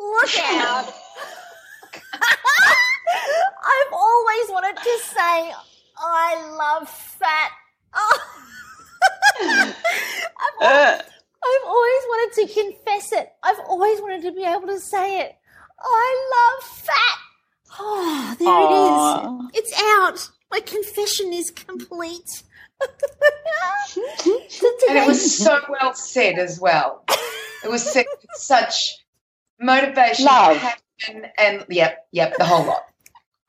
Look out. I've always wanted to say, I love fat. Oh. I've, uh. always, I've always wanted to confess it. I've always wanted to be able to say it. I love fat. Oh, there Aww. it is. It's out. My confession is complete. and it was so well said as well. It was said with such motivation, Love. passion, and yep, yep, the whole lot.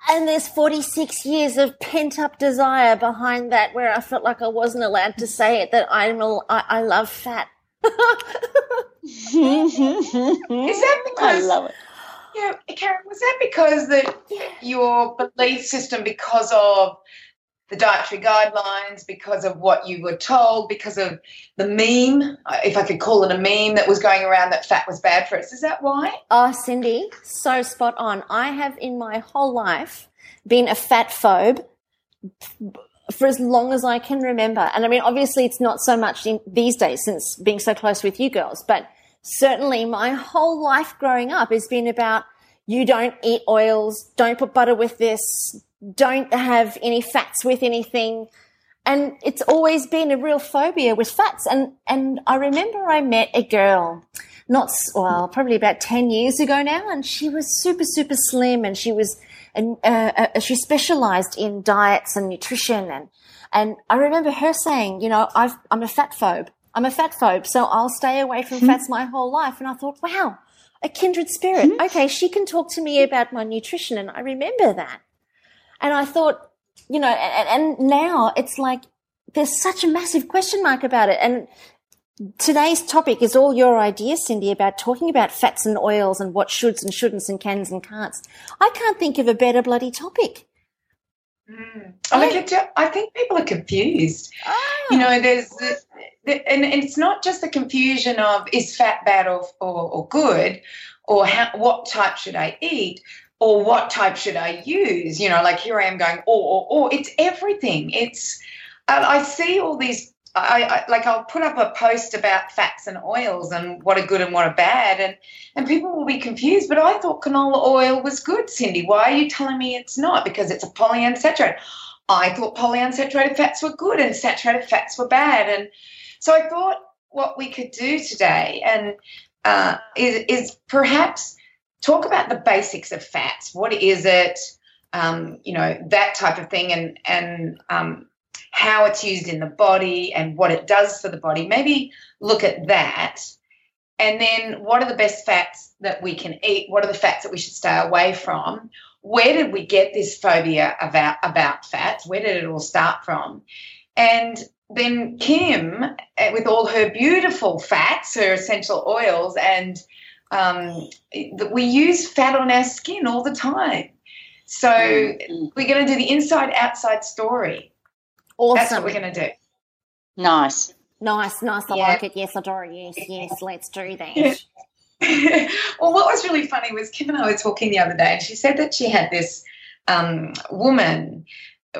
And there's 46 years of pent up desire behind that where I felt like I wasn't allowed to say it that I'm a, I, I love fat. Is that because? I love it. Yeah, Karen, was that because that yeah. your belief system, because of the dietary guidelines, because of what you were told, because of the meme, if I could call it a meme that was going around that fat was bad for us. Is that why? Oh, Cindy, so spot on. I have in my whole life been a fat phobe for as long as I can remember. And I mean, obviously, it's not so much in these days since being so close with you girls, but certainly my whole life growing up has been about you don't eat oils, don't put butter with this, don't have any fats with anything. And it's always been a real phobia with fats. And, and I remember I met a girl, not, well, probably about 10 years ago now, and she was super, super slim and she was, uh, uh, she specialized in diets and nutrition. And, and I remember her saying, you know, i am a fat phobe. I'm a fat phobe, so I'll stay away from mm-hmm. fats my whole life. And I thought, wow, a kindred spirit. Mm-hmm. Okay, she can talk to me about my nutrition. And I remember that. And I thought, you know, and, and now it's like there's such a massive question mark about it. And today's topic is all your ideas, Cindy, about talking about fats and oils and what shoulds and shouldn't and cans and can'ts. I can't think of a better bloody topic. Mm. I, I think people are confused. Oh. You know, there's, the, the, and, and, it's not just the confusion of is fat bad or, or, or good, or how, what type should I eat, or what type should I use? You know, like here I am going, or, or, or. It's everything. It's, I see all these, I, I, like I'll put up a post about fats and oils and what are good and what are bad, and, and people will be confused. But I thought canola oil was good, Cindy. Why are you telling me it's not? Because it's a polyunsaturated. I thought polyunsaturated fats were good and saturated fats were bad. And so I thought what we could do today and uh, is, is perhaps talk about the basics of fats. What is it? Um, you know that type of thing, and and um, how it's used in the body and what it does for the body. Maybe look at that, and then what are the best fats that we can eat? What are the fats that we should stay away from? Where did we get this phobia about about fats? Where did it all start from? And then Kim, eh, with all her beautiful fats, her essential oils, and um, we use fat on our skin all the time. So mm-hmm. we're going to do the inside outside story. Awesome. That's what we're going to do. Nice. Nice, nice. I yeah. like it. Yes, I do. Yes, yes. Let's do that. Yeah. well, what was really funny was Kim and I were talking the other day, and she said that she had this um, woman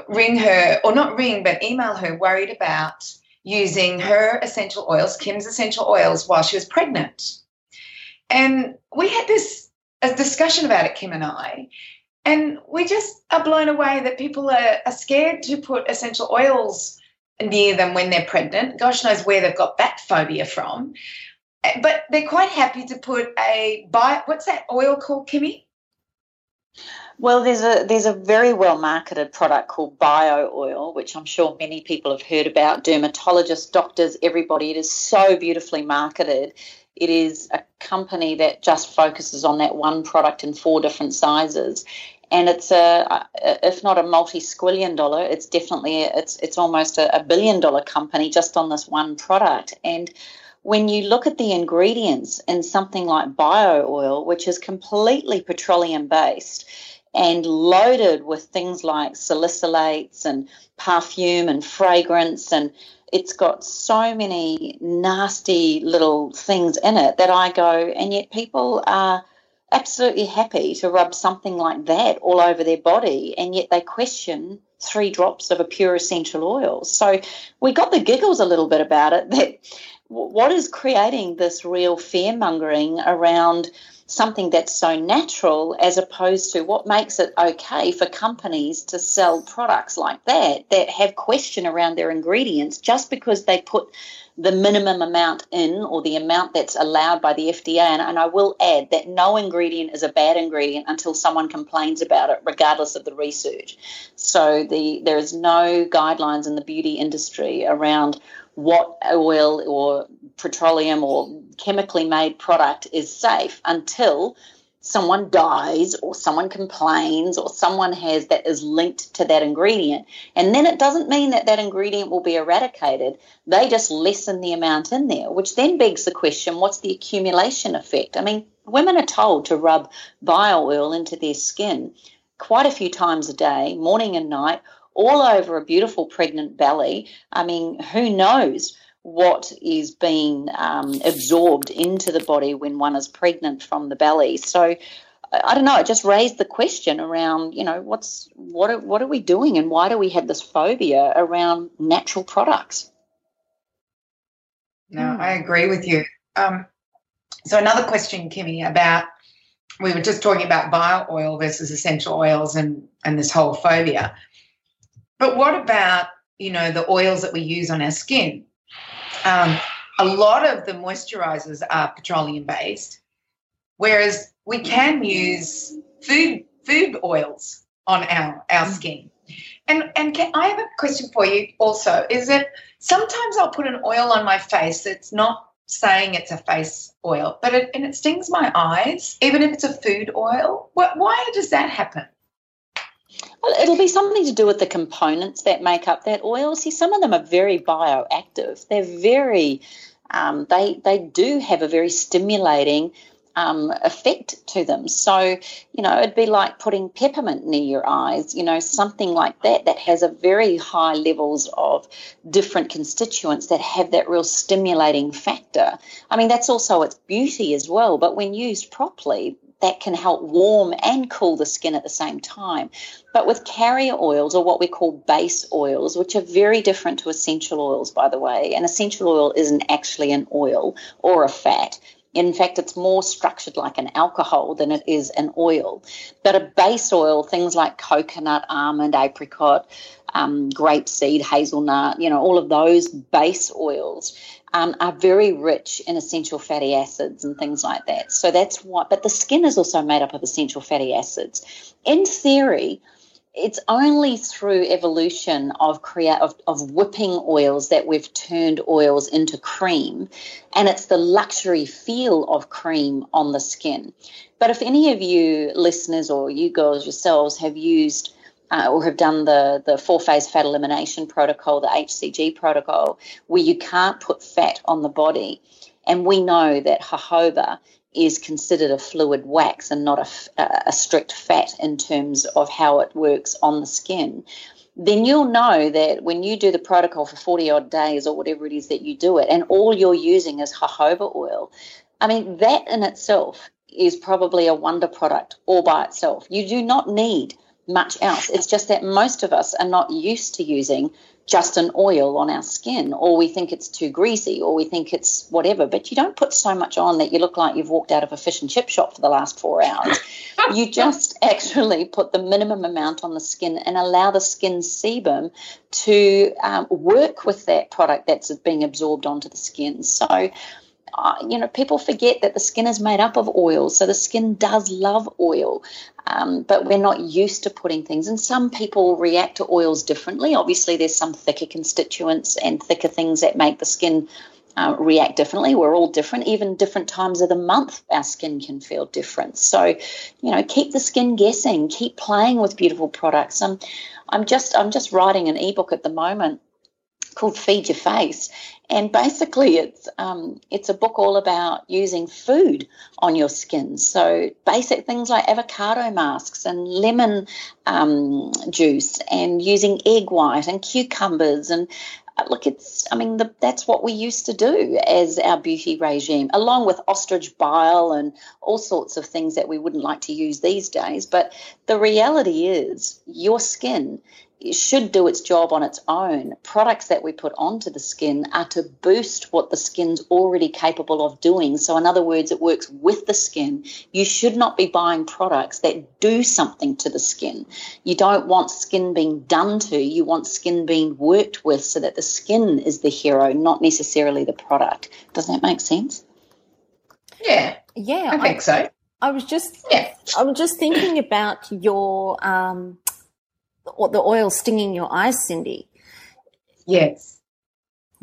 ring her, or not ring, but email her, worried about using her essential oils, Kim's essential oils, while she was pregnant. And we had this a discussion about it, Kim and I, and we just are blown away that people are, are scared to put essential oils near them when they're pregnant. Gosh knows where they've got that phobia from. But they're quite happy to put a bio, what's that oil called, Kimmy? Well, there's a there's a very well marketed product called Bio Oil, which I'm sure many people have heard about. Dermatologists, doctors, everybody. It is so beautifully marketed. It is a company that just focuses on that one product in four different sizes, and it's a, if not a multi-squillion dollar, it's definitely it's it's almost a, a billion dollar company just on this one product. And when you look at the ingredients in something like bio oil, which is completely petroleum based and loaded with things like salicylates and perfume and fragrance and it's got so many nasty little things in it that I go, and yet people are absolutely happy to rub something like that all over their body, and yet they question three drops of a pure essential oil. So we got the giggles a little bit about it that what is creating this real fear mongering around something that's so natural as opposed to what makes it okay for companies to sell products like that that have question around their ingredients just because they put the minimum amount in or the amount that's allowed by the FDA. And, and I will add that no ingredient is a bad ingredient until someone complains about it, regardless of the research. So the there is no guidelines in the beauty industry around what oil or petroleum or chemically made product is safe until someone dies or someone complains or someone has that is linked to that ingredient. And then it doesn't mean that that ingredient will be eradicated. They just lessen the amount in there, which then begs the question what's the accumulation effect? I mean, women are told to rub bio oil into their skin quite a few times a day, morning and night, all over a beautiful pregnant belly. I mean, who knows? What is being um, absorbed into the body when one is pregnant from the belly. So I don't know. It just raised the question around, you know, what's what are, what are we doing, and why do we have this phobia around natural products? No, I agree with you. Um, so another question, Kimmy, about we were just talking about bio oil versus essential oils and and this whole phobia. But what about you know the oils that we use on our skin? Um, a lot of the moisturizers are petroleum based, whereas we can use food food oils on our our mm. skin. And and can, I have a question for you also. Is that sometimes I'll put an oil on my face that's not saying it's a face oil, but it, and it stings my eyes, even if it's a food oil. What, why does that happen? It'll be something to do with the components that make up that oil. See, some of them are very bioactive. They're very, um, they they do have a very stimulating um, effect to them. So, you know, it'd be like putting peppermint near your eyes, you know, something like that, that has a very high levels of different constituents that have that real stimulating factor. I mean, that's also its beauty as well, but when used properly, that can help warm and cool the skin at the same time. But with carrier oils, or what we call base oils, which are very different to essential oils, by the way, and essential oil isn't actually an oil or a fat. In fact, it's more structured like an alcohol than it is an oil. But a base oil, things like coconut, almond, apricot, um, grapeseed, hazelnut, you know, all of those base oils um, are very rich in essential fatty acids and things like that. So that's why. but the skin is also made up of essential fatty acids. In theory, it's only through evolution of create of, of whipping oils that we've turned oils into cream and it's the luxury feel of cream on the skin but if any of you listeners or you girls yourselves have used uh, or have done the, the four phase fat elimination protocol, the HCG protocol, where you can't put fat on the body. And we know that jojoba is considered a fluid wax and not a, a strict fat in terms of how it works on the skin. Then you'll know that when you do the protocol for 40 odd days or whatever it is that you do it, and all you're using is jojoba oil, I mean, that in itself is probably a wonder product all by itself. You do not need much else. It's just that most of us are not used to using just an oil on our skin, or we think it's too greasy, or we think it's whatever. But you don't put so much on that you look like you've walked out of a fish and chip shop for the last four hours. you just actually put the minimum amount on the skin and allow the skin sebum to um, work with that product that's being absorbed onto the skin. So uh, you know, people forget that the skin is made up of oil, so the skin does love oil, um, but we're not used to putting things. And some people react to oils differently. Obviously, there's some thicker constituents and thicker things that make the skin uh, react differently. We're all different. Even different times of the month, our skin can feel different. So, you know, keep the skin guessing. Keep playing with beautiful products. Um, I'm just I'm just writing an ebook at the moment called Feed Your Face. And basically, it's um, it's a book all about using food on your skin. So basic things like avocado masks and lemon um, juice, and using egg white and cucumbers and uh, look, it's, I mean, the, that's what we used to do as our beauty regime, along with ostrich bile and all sorts of things that we wouldn't like to use these days. But the reality is, your skin should do its job on its own. Products that we put onto the skin are to boost what the skin's already capable of doing. So, in other words, it works with the skin. You should not be buying products that do something to the skin. You don't want skin being done to, you want skin being worked with so that the skin is the hero, not necessarily the product. Does that make sense? Yeah. Yeah. I think I, so. I was just yeah. I was just thinking about your um the oil stinging your eyes, Cindy. Yes.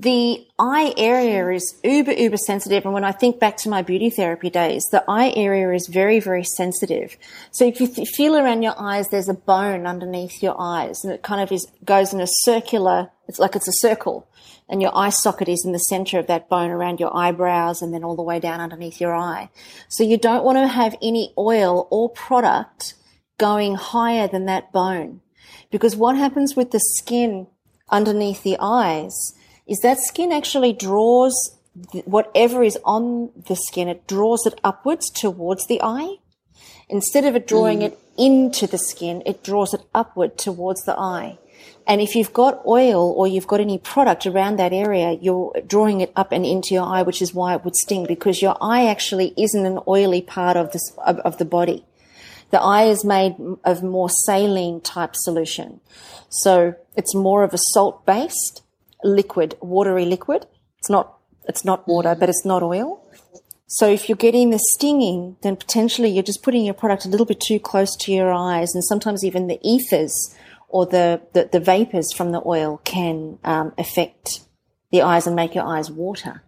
The eye area is uber, uber sensitive. And when I think back to my beauty therapy days, the eye area is very, very sensitive. So if you th- feel around your eyes, there's a bone underneath your eyes and it kind of is, goes in a circular, it's like it's a circle and your eye socket is in the center of that bone around your eyebrows and then all the way down underneath your eye. So you don't want to have any oil or product going higher than that bone. Because what happens with the skin underneath the eyes is that skin actually draws whatever is on the skin, it draws it upwards towards the eye. Instead of it drawing mm. it into the skin, it draws it upward towards the eye. And if you've got oil or you've got any product around that area, you're drawing it up and into your eye, which is why it would sting because your eye actually isn't an oily part of this, of, of the body. The eye is made of more saline type solution. So it's more of a salt based liquid, watery liquid. It's not, it's not water, but it's not oil. So if you're getting the stinging, then potentially you're just putting your product a little bit too close to your eyes and sometimes even the ethers or the, the, the vapors from the oil can um, affect the eyes and make your eyes water.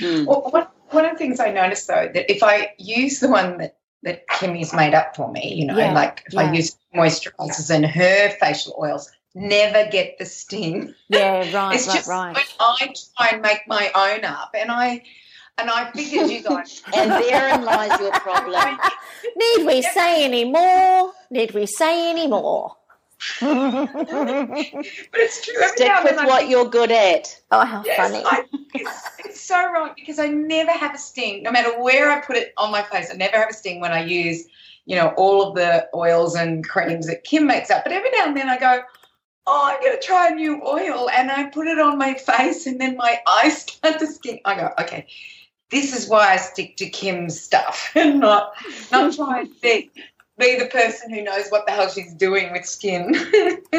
Mm. Well, one, one of the things I noticed though, that if I use the one that that Kimmy's made up for me. You know, yeah, like if yeah. I use moisturizers and her facial oils, never get the sting. Yeah, right, it's right, just right. When I try and make my own up, and I and I figured you guys. and therein lies your problem. Need we say any more? Need we say any more? But it's true. Every Stick with what think, you're good at. Oh, how yes, funny! I, it's, it's so wrong because I never have a sting, no matter where I put it on my face. I never have a sting when I use, you know, all of the oils and creams that Kim makes up. But every now and then I go, oh, I'm going to try a new oil, and I put it on my face, and then my eyes start to sting. I go, okay, this is why I stick to Kim's stuff and not not try and be be the person who knows what the hell she's doing with skin.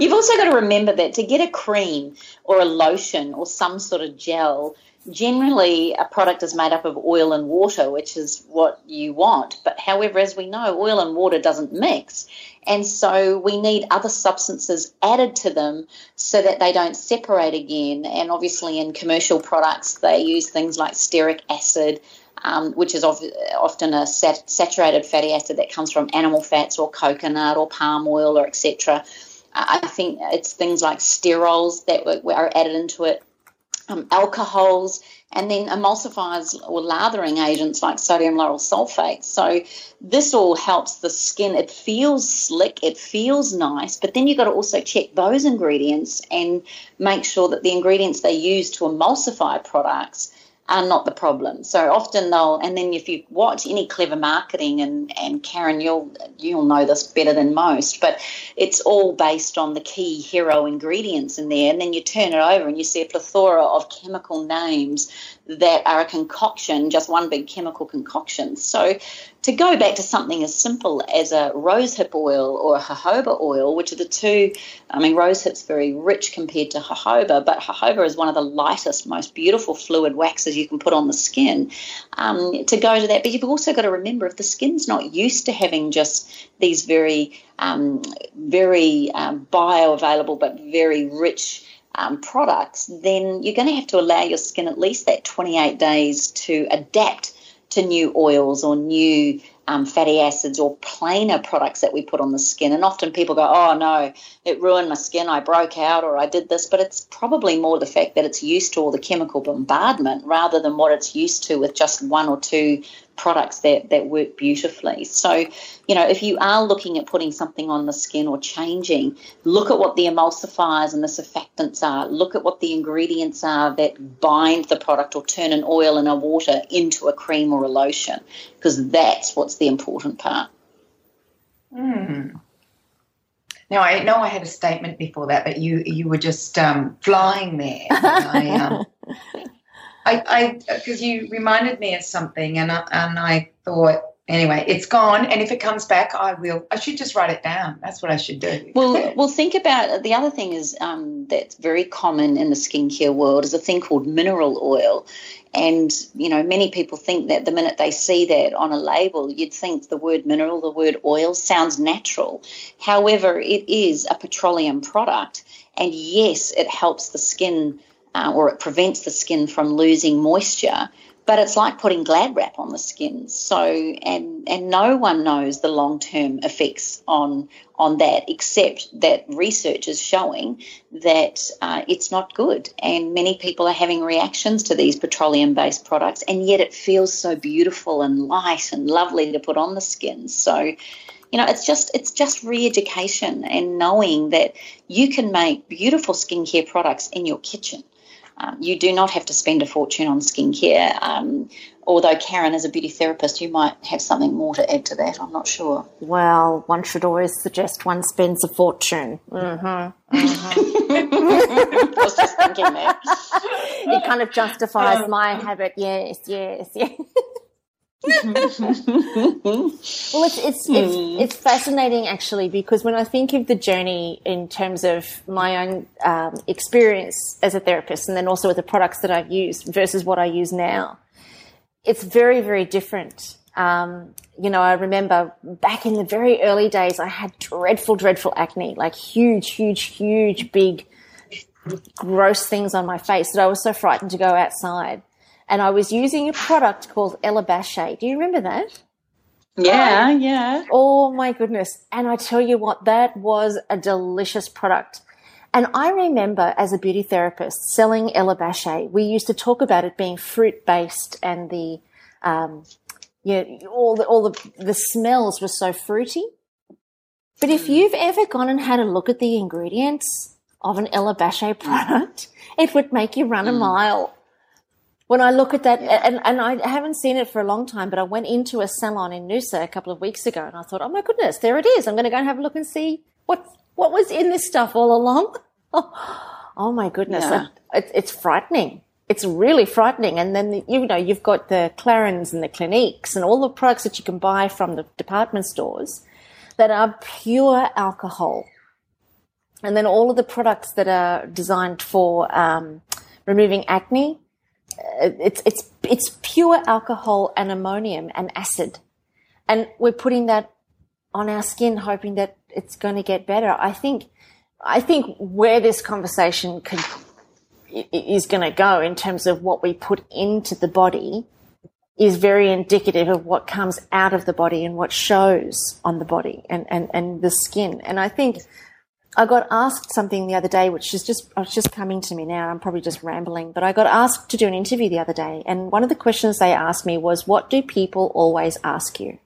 You've also got to remember that to get a cream or a lotion or some sort of gel, generally a product is made up of oil and water, which is what you want. But however, as we know, oil and water doesn't mix. And so we need other substances added to them so that they don't separate again. And obviously, in commercial products, they use things like stearic acid um, which is often a sat- saturated fatty acid that comes from animal fats or coconut or palm oil or etc. I think it's things like sterols that are added into it, um, alcohols, and then emulsifiers or lathering agents like sodium lauryl sulfate. So this all helps the skin. It feels slick, it feels nice, but then you've got to also check those ingredients and make sure that the ingredients they use to emulsify products are not the problem. So often they'll, and then if you watch any clever marketing, and and Karen, you'll you'll know this better than most, but it's all based on the key hero ingredients in there, and then you turn it over and you see a plethora of chemical names that are a concoction, just one big chemical concoction. So to go back to something as simple as a rosehip oil or a jojoba oil, which are the two, I mean, rosehip's very rich compared to jojoba, but jojoba is one of the lightest, most beautiful fluid waxes you can put on the skin. Um, to go to that, but you've also got to remember if the skin's not used to having just these very, um, very um, bioavailable but very rich um, products, then you're going to have to allow your skin at least that 28 days to adapt to new oils or new um, fatty acids or plainer products that we put on the skin. And often people go, oh no, it ruined my skin, I broke out, or I did this. But it's probably more the fact that it's used to all the chemical bombardment rather than what it's used to with just one or two products that, that work beautifully. So, you know, if you are looking at putting something on the skin or changing, look at what the emulsifiers and the surfactants are. Look at what the ingredients are that bind the product or turn an oil and a water into a cream or a lotion, because that's what's the important part. Mm. Now I know I had a statement before that, but you you were just um, flying there. I, um, I, because you reminded me of something, and I, and I thought, anyway, it's gone, and if it comes back, I will. I should just write it down. That's what I should do. Well, well, think about the other thing is um, that's very common in the skincare world is a thing called mineral oil, and you know many people think that the minute they see that on a label, you'd think the word mineral, the word oil sounds natural. However, it is a petroleum product, and yes, it helps the skin uh, or it prevents the skin from losing moisture. But it's like putting Glad wrap on the skin. So, and and no one knows the long term effects on on that, except that research is showing that uh, it's not good, and many people are having reactions to these petroleum based products, and yet it feels so beautiful and light and lovely to put on the skin. So, you know it's just it's just re-education and knowing that you can make beautiful skincare products in your kitchen um, you do not have to spend a fortune on skincare. Um, although Karen, as a beauty therapist, you might have something more to add to that. I'm not sure. Well, one should always suggest one spends a fortune. Mm-hmm. Mm-hmm. I was just thinking that. It kind of justifies my habit. Yes, yes, yes. well, it's it's, it's hmm. it's fascinating actually because when I think of the journey in terms of my own um, experience as a therapist, and then also with the products that I've used versus what I use now, it's very very different. Um, you know, I remember back in the very early days, I had dreadful, dreadful acne, like huge, huge, huge, big, gross things on my face that I was so frightened to go outside and I was using a product called Ella Bache. Do you remember that? Yeah, yeah. Oh my goodness. And I tell you what, that was a delicious product. And I remember as a beauty therapist selling Ella Bache, we used to talk about it being fruit based and the, um, you know, all the, all the, the smells were so fruity. But if you've ever gone and had a look at the ingredients of an Ella Bache product, it would make you run a mm. mile when I look at that, yeah. and, and I haven't seen it for a long time, but I went into a salon in Noosa a couple of weeks ago and I thought, oh my goodness, there it is. I'm going to go and have a look and see what, what was in this stuff all along. Oh, oh my goodness. Yeah. It, it's frightening. It's really frightening. And then, you know, you've got the Clarins and the Cliniques and all the products that you can buy from the department stores that are pure alcohol. And then all of the products that are designed for um, removing acne it's it's it's pure alcohol and ammonium and acid, and we're putting that on our skin, hoping that it's going to get better. I think I think where this conversation could is going to go in terms of what we put into the body is very indicative of what comes out of the body and what shows on the body and, and, and the skin. And I think I got asked something the other day, which is just, it's just coming to me now. I'm probably just rambling, but I got asked to do an interview the other day. And one of the questions they asked me was, what do people always ask you?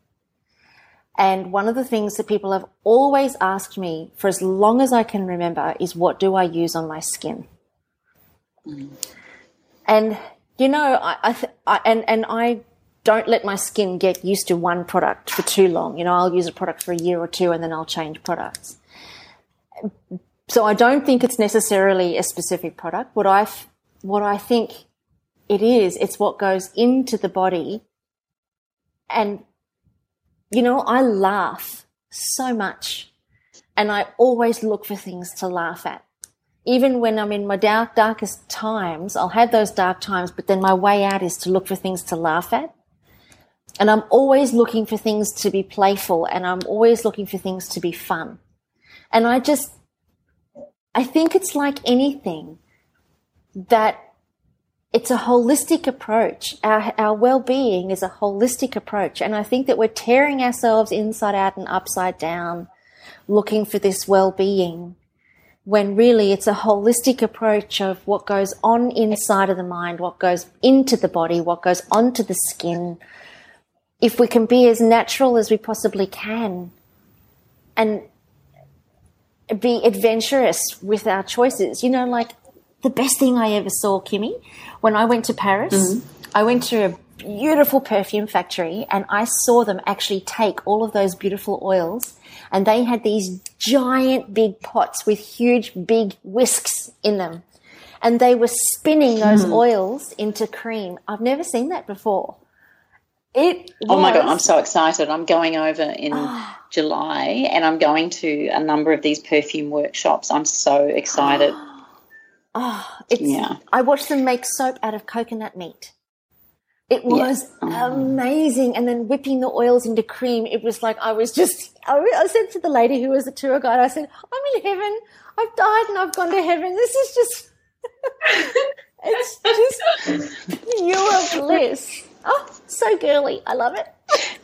And one of the things that people have always asked me for as long as I can remember is, what do I use on my skin? Mm. And, you know, I, I, th- I, and, and I don't let my skin get used to one product for too long. You know, I'll use a product for a year or two and then I'll change products so I don't think it's necessarily a specific product. What I, what I think it is, it's what goes into the body. And, you know, I laugh so much and I always look for things to laugh at. Even when I'm in my dark, darkest times, I'll have those dark times, but then my way out is to look for things to laugh at. And I'm always looking for things to be playful and I'm always looking for things to be fun. And I just, I think it's like anything that it's a holistic approach. Our, our well-being is a holistic approach. And I think that we're tearing ourselves inside out and upside down looking for this well-being when really it's a holistic approach of what goes on inside of the mind, what goes into the body, what goes onto the skin. If we can be as natural as we possibly can and be adventurous with our choices, you know, like the best thing I ever saw, Kimmy, when I went to Paris, mm-hmm. I went to a beautiful perfume factory and I saw them actually take all of those beautiful oils and they had these giant big pots with huge big whisks in them. And they were spinning those mm. oils into cream. I've never seen that before. It was, Oh my god, I'm so excited. I'm going over in oh. July and I'm going to a number of these perfume workshops. I'm so excited. Oh, it's, yeah. I watched them make soap out of coconut meat. It was yeah. amazing. And then whipping the oils into cream, it was like I was just, I, said to the lady who was the tour guide, I said, I'm in heaven. I've died and I've gone to heaven. This is just, it's just pure bliss. Oh, so girly. I love it.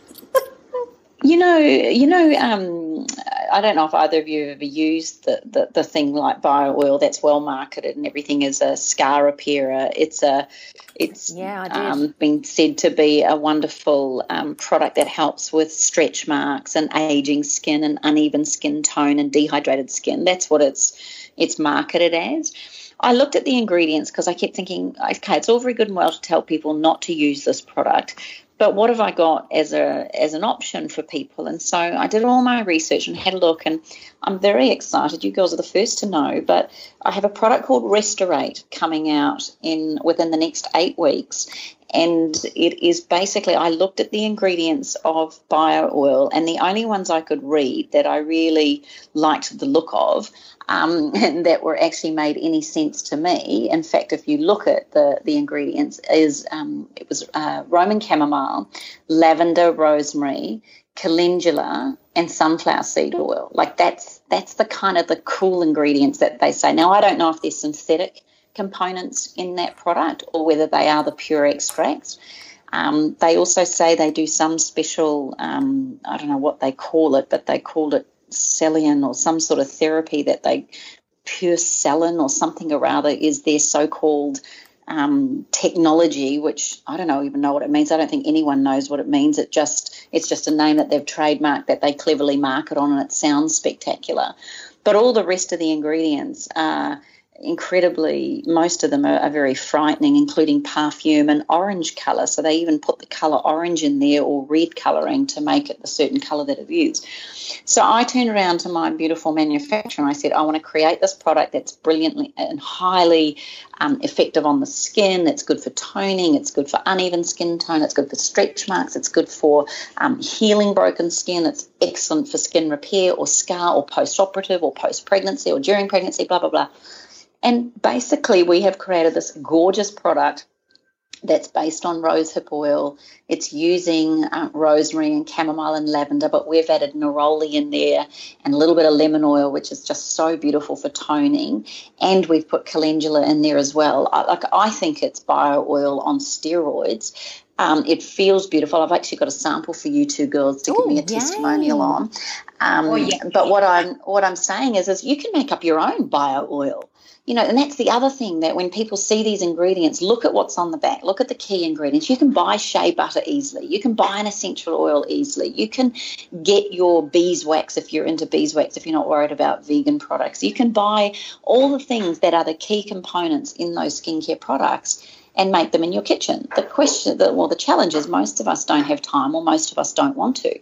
You know, you know, um, I don't know if either of you have ever used the, the, the thing like bio oil that's well marketed and everything is a scar repairer. It's a it's yeah, um, been said to be a wonderful um, product that helps with stretch marks and aging skin and uneven skin tone and dehydrated skin. That's what it's it's marketed as. I looked at the ingredients because I kept thinking, okay, it's all very good and well to tell people not to use this product, but what have I got as a as an option for people? And so I did all my research and had a look, and I'm very excited. You girls are the first to know, but I have a product called Restorate coming out in within the next eight weeks, and it is basically I looked at the ingredients of bio oil, and the only ones I could read that I really liked the look of um, and that were actually made any sense to me. In fact, if you look at the, the ingredients, is um, it was uh, Roman chamomile, lavender, rosemary, calendula, and sunflower seed oil. Like that's that's the kind of the cool ingredients that they say. Now I don't know if they're synthetic components in that product or whether they are the pure extracts. Um, they also say they do some special, um, I don't know what they call it, but they called it Celian or some sort of therapy that they PurCellin or something or rather is their so-called um, technology, which I don't know even know what it means. I don't think anyone knows what it means. It just it's just a name that they've trademarked that they cleverly market on, and it sounds spectacular. But all the rest of the ingredients are incredibly, most of them are, are, very frightening, including perfume and orange colour. So they even put the colour orange in there or red colouring to make it the certain colour that it is. So I turned around to my beautiful manufacturer and I said, I want to create this product that's brilliantly and highly um, effective on the skin. It's good for toning, it's good for uneven skin tone, it's good for stretch marks, it's good for um, healing broken skin, it's excellent for skin repair or scar or post operative or post pregnancy or during pregnancy, blah, blah, blah. And basically, we have created this gorgeous product that's based on rosehip oil. It's using uh, rosemary and chamomile and lavender, but we've added neroli in there and a little bit of lemon oil, which is just so beautiful for toning. And we've put calendula in there as well. I, like I think it's bio oil on steroids. Um, it feels beautiful. I've actually got a sample for you two girls to Ooh, give me a yay. testimonial on. Um, oh, yeah. But what I'm what I'm saying is, is you can make up your own bio oil you know, and that's the other thing that when people see these ingredients, look at what's on the back, look at the key ingredients. You can buy shea butter easily. You can buy an essential oil easily. You can get your beeswax if you're into beeswax, if you're not worried about vegan products. You can buy all the things that are the key components in those skincare products and make them in your kitchen. The question, the, well, the challenge is most of us don't have time or most of us don't want to.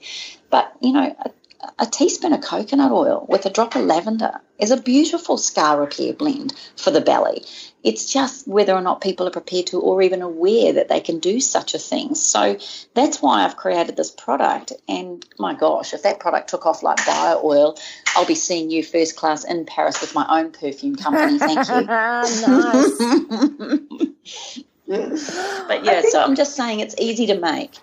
But, you know, a teaspoon of coconut oil with a drop of lavender is a beautiful scar repair blend for the belly. It's just whether or not people are prepared to or even aware that they can do such a thing. So that's why I've created this product. And my gosh, if that product took off like bio oil, I'll be seeing you first class in Paris with my own perfume company. Thank you. nice. but yeah, so I'm just saying it's easy to make.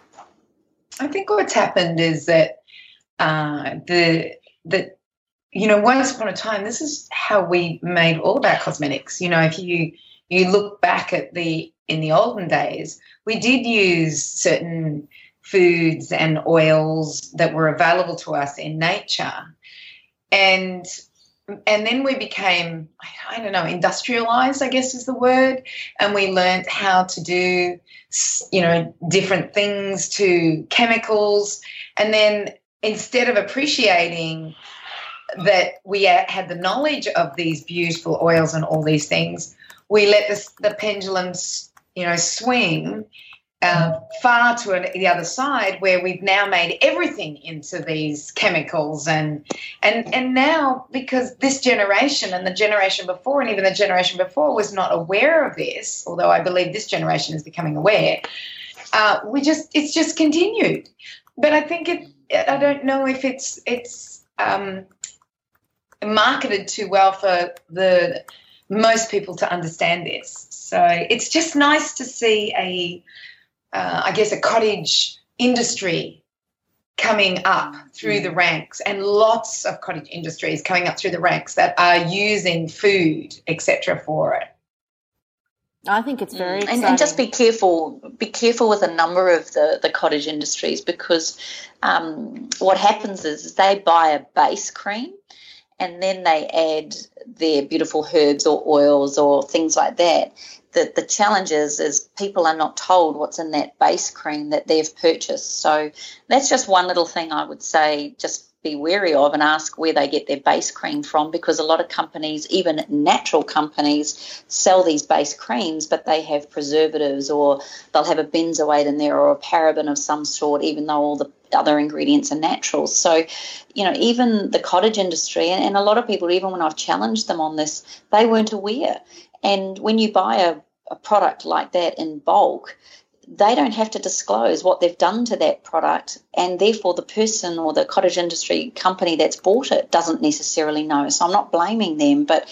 I think what's happened is that uh, the the you know once upon a time this is how we made all of our cosmetics. You know if you you look back at the in the olden days, we did use certain foods and oils that were available to us in nature. And and then we became i don't know industrialized i guess is the word. And we learned how to do you know different things to chemicals. And then instead of appreciating that we had the knowledge of these beautiful oils and all these things we let the, the pendulums you know swing uh, far to an, the other side where we've now made everything into these chemicals and and and now because this generation and the generation before and even the generation before was not aware of this although i believe this generation is becoming aware uh, we just it's just continued. But i think it i don't know if it's it's um, marketed too well for the most people to understand this so it's just nice to see a uh, I guess, a cottage industry coming up through mm. the ranks and lots of cottage industries coming up through the ranks that are using food etc for it I think it's very mm. and, and, just be careful. Be careful with a number of the, the cottage industries because um, what happens is they buy a base cream and then they add their beautiful herbs or oils or things like that the, the challenge is, is people are not told what's in that base cream that they've purchased. So that's just one little thing I would say just be wary of and ask where they get their base cream from because a lot of companies, even natural companies, sell these base creams, but they have preservatives or they'll have a benzoate in there or a paraben of some sort, even though all the other ingredients are natural. So, you know, even the cottage industry, and a lot of people, even when I've challenged them on this, they weren't aware. And when you buy a, a product like that in bulk, they don't have to disclose what they've done to that product, and therefore the person or the cottage industry company that's bought it doesn't necessarily know. So I'm not blaming them, but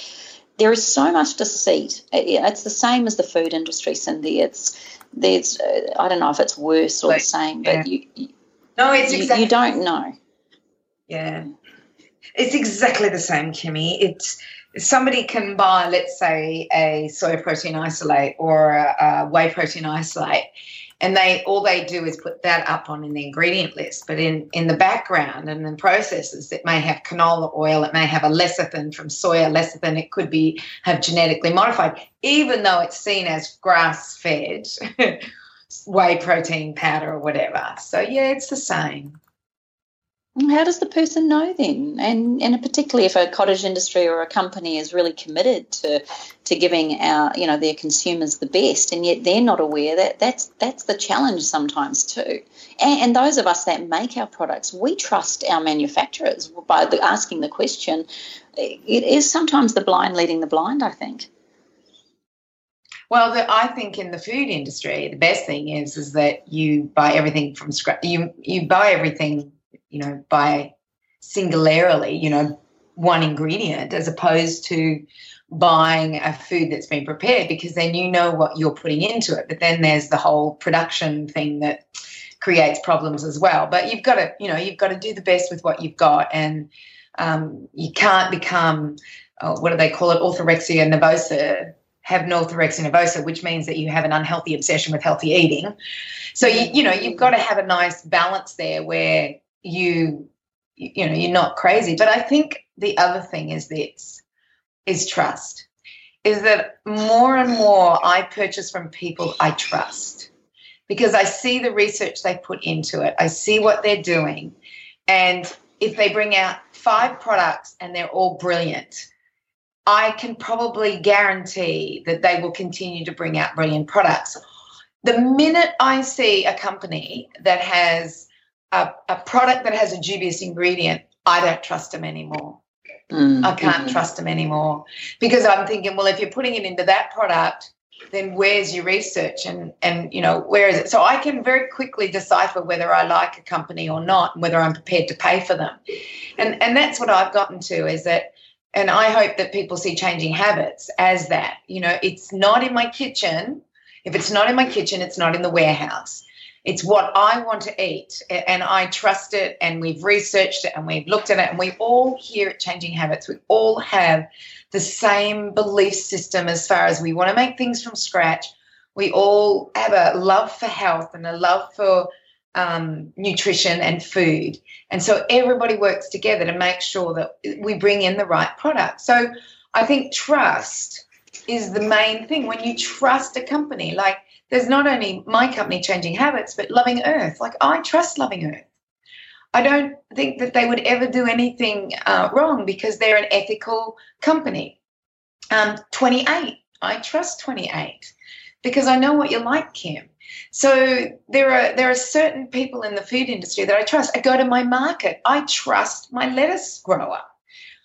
there is so much deceit. It's the same as the food industry, Cindy. It's there's uh, I don't know if it's worse or like, the same, but yeah. you, no, it's you, exactly you don't know. Yeah, it's exactly the same, Kimmy. It's somebody can buy, let's say, a soy protein isolate or a, a, whey protein isolate, and they all they do is put that up on the ingredient list. But in in the background and in processes, it may have canola oil, it may have a lecithin from soya lecithin, it could be have genetically modified, even though it's seen as grass fed. whey protein powder or whatever. So yeah, it's the same. How does the person know then? And and particularly if a cottage industry or a company is really committed to to giving our you know their consumers the best, and yet they're not aware that that's that's the challenge sometimes too. And, and those of us that make our products, we trust our manufacturers by the, asking the question. It is sometimes the blind leading the blind. I think. Well, the, I think in the food industry, the best thing is is that you buy everything from scratch. You you buy everything you know, by singularly, you know, one ingredient as opposed to buying a food that's been prepared because then you know what you're putting into it. But then there's the whole production thing that creates problems as well. But you've got to, you know, you've got to do the best with what you've got, and um, you can't become, uh, what do they call it, orthorexia nervosa. Have an orthorexia nervosa, which means that you have an unhealthy obsession with healthy eating. So you, you know, you've got to have a nice balance there where you you know you're not crazy. But i think the other thing is this is trust is that more and more i purchase from people i trust because i see the research they put into it. I see what they're doing. And if they bring out five products and they're all brilliant i can probably guarantee that they will continue to bring out brilliant products. The minute i see a company that has a, a product that has a dubious ingredient, I don't trust them anymore. Mm, I can't mm. trust them anymore because I'm thinking, well, if you're putting it into that product, then where's your research and and you know where is it? So I can very quickly decipher whether I like a company or not, and whether I'm prepared to pay for them. And and that's what I've gotten to is that. And I hope that people see changing habits as that. You know, it's not in my kitchen. If it's not in my kitchen, it's not in the warehouse. It's what I want to eat, and I trust it, and we've researched it, and we've looked at it, and we all here at Changing Habits, we all have the same belief system as far as we want to make things from scratch. We all have a love for health and a love for um, nutrition and food. And so everybody works together to make sure that we bring in the right product. So I think trust is the main thing. When you trust a company, like there's not only my company changing habits, but Loving Earth. Like I trust Loving Earth. I don't think that they would ever do anything uh, wrong because they're an ethical company. Um, 28, I trust 28 because I know what you're like, Kim. So there are there are certain people in the food industry that I trust. I go to my market. I trust my lettuce grower.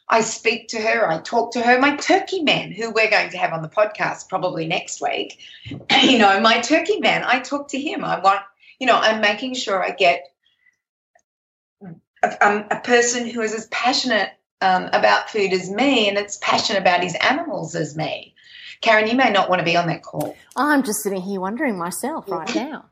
I speak to her, I talk to her. My turkey man, who we're going to have on the podcast probably next week, you know, my turkey man, I talk to him. I want, you know, I'm making sure I get a, um, a person who is as passionate um, about food as me and it's passionate about his animals as me. Karen, you may not want to be on that call. I'm just sitting here wondering myself right now.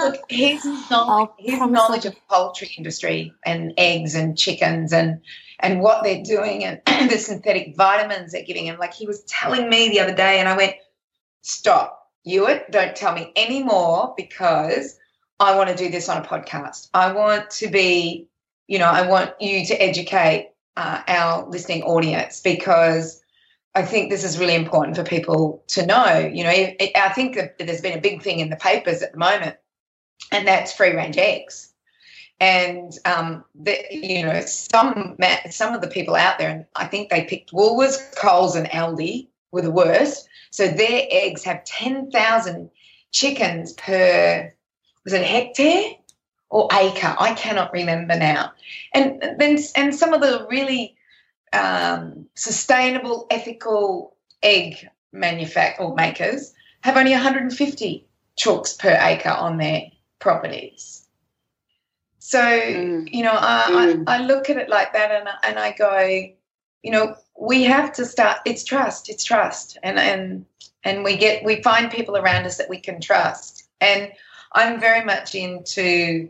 Look, his knowledge, his knowledge of poultry industry and eggs and chickens and and what they're doing and the synthetic vitamins they're giving him. Like he was telling me the other day, and I went, "Stop, Hewitt! Don't tell me anymore because I want to do this on a podcast. I want to be, you know, I want you to educate uh, our listening audience because." I think this is really important for people to know. You know, I think that there's been a big thing in the papers at the moment, and that's free range eggs. And um, the, you know, some some of the people out there, and I think they picked Woolworths, Coles, and Aldi were the worst. So their eggs have ten thousand chickens per was it hectare or acre? I cannot remember now. And then and some of the really um, sustainable, ethical egg manufacturers or makers have only 150 chooks per acre on their properties. So, mm. you know, I, mm. I, I, look at it like that and, and I go, you know, we have to start, it's trust, it's trust. And, and, and we get, we find people around us that we can trust. And I'm very much into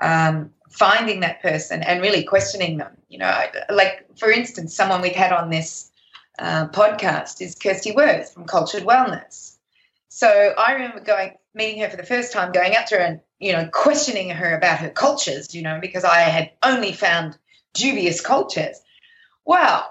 um, finding that person and really questioning them. You know, like for instance, someone we've had on this uh, podcast is Kirsty Wirth from Cultured Wellness. So I remember going meeting her for the first time, going up to her and you know questioning her about her cultures. You know, because I had only found dubious cultures. Well,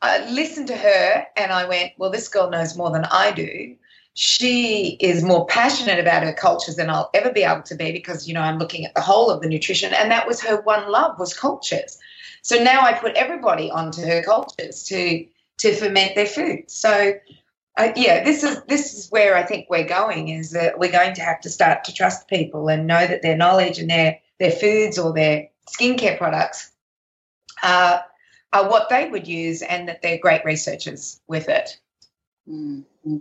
I listened to her and I went, well, this girl knows more than I do she is more passionate about her cultures than I'll ever be able to be because you know I'm looking at the whole of the nutrition and that was her one love was cultures. So now I put everybody onto her cultures to to ferment their food. So uh, yeah, this is this is where I think we're going is that we're going to have to start to trust people and know that their knowledge and their their foods or their skincare products are are what they would use and that they're great researchers with it. Mm-hmm.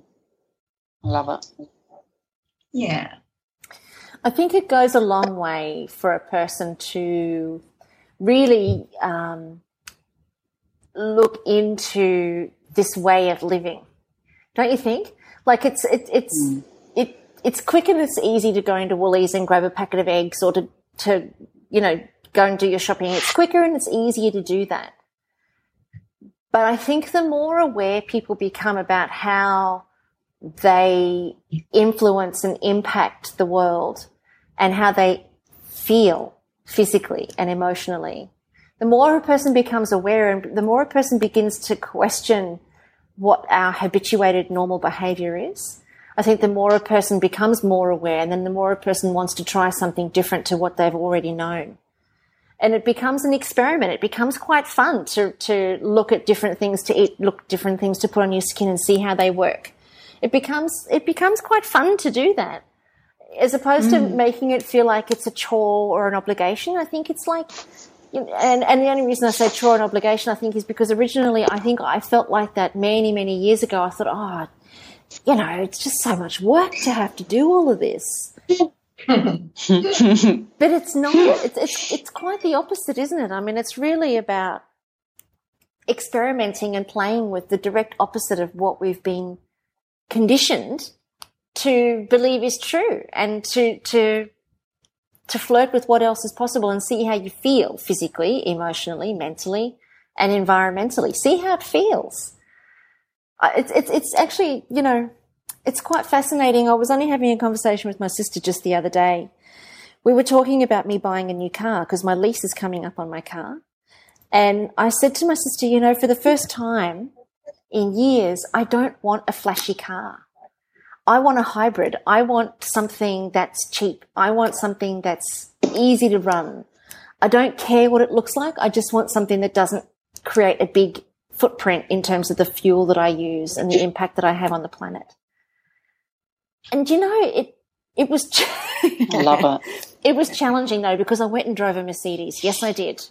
Love it. Yeah. I think it goes a long way for a person to really um, look into this way of living, don't you think? Like it's it, it's mm. it it's quick and it's easy to go into Woolies and grab a packet of eggs or to to you know go and do your shopping. It's quicker and it's easier to do that. But I think the more aware people become about how they influence and impact the world and how they feel physically and emotionally. The more a person becomes aware and the more a person begins to question what our habituated normal behavior is, I think the more a person becomes more aware and then the more a person wants to try something different to what they've already known. And it becomes an experiment. It becomes quite fun to, to look at different things to eat, look different things to put on your skin and see how they work it becomes it becomes quite fun to do that. As opposed mm. to making it feel like it's a chore or an obligation i think it's like and, and the only reason i say chore and obligation i think is because originally i think i felt like that many many years ago. I thought oh you know it's just so much work to have to do all of this. But it's not it's, it's it's quite the opposite isn't it? I mean it's really about experimenting and playing with the direct opposite of what we've been conditioned to believe is true and to to to flirt with what else is possible and see how you feel physically, emotionally, mentally, and environmentally. See how it feels. Uh, it's, it's, it's actually, you know, it's quite fascinating. I was only having a conversation with my sister just the other day. We were talking about me buying a new car because my lease is coming up on my car. And I said to my sister, you know, for the first time in years, I don't want a flashy car. I want a hybrid. I want something that's cheap. I want something that's easy to run. I don't care what it looks like. I just want something that doesn't create a big footprint in terms of the fuel that I use and the impact that I have on the planet. And you know, it it was I love it. It was challenging though because I went and drove a Mercedes. Yes, I did.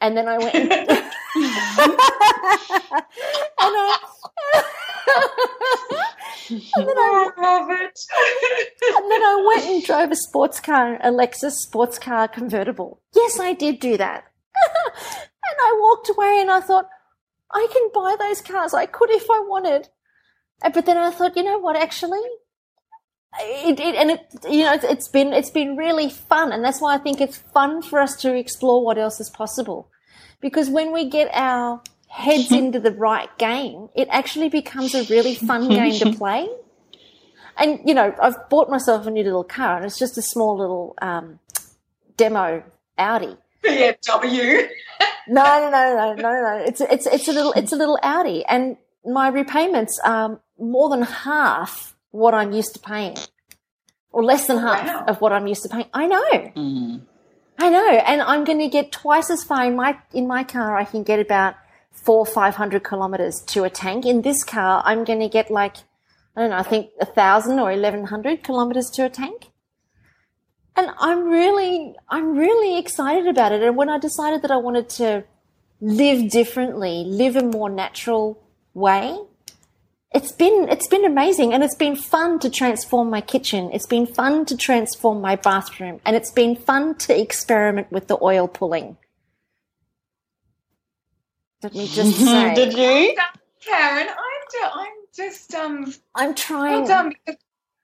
And then I went and, and I and then I love it. and then I went and drove a sports car, a Lexus sports car convertible. Yes, I did do that. and I walked away and I thought, I can buy those cars. I could if I wanted. Uh, but then I thought, you know what, actually? It, it, and it, you know, it's been, it's been really fun. And that's why I think it's fun for us to explore what else is possible. Because when we get our heads into the right game, it actually becomes a really fun game to play. And, you know, I've bought myself a new little car and it's just a small little, um, demo Audi. BMW. No, no, no, no, no, no. It's, it's, it's a little, it's a little Audi and my repayments are more than half what I'm used to paying or less than half Wow. of what I'm used to paying. I know. Mm. I know, and I'm going to get twice as far in my in my car. I can get about four five hundred kilometers to a tank. In this car, I'm going to get like I don't know. I think a thousand or eleven hundred kilometers to a tank. And I'm really, I'm really excited about it. And when I decided that I wanted to live differently, live a more natural way, it's been it's been amazing and it's been fun to transform my kitchen it's been fun to transform my bathroom and it's been fun to experiment with the oil pulling let me just say Did you? Karen, I'm, ju- I'm just um i'm well trying done because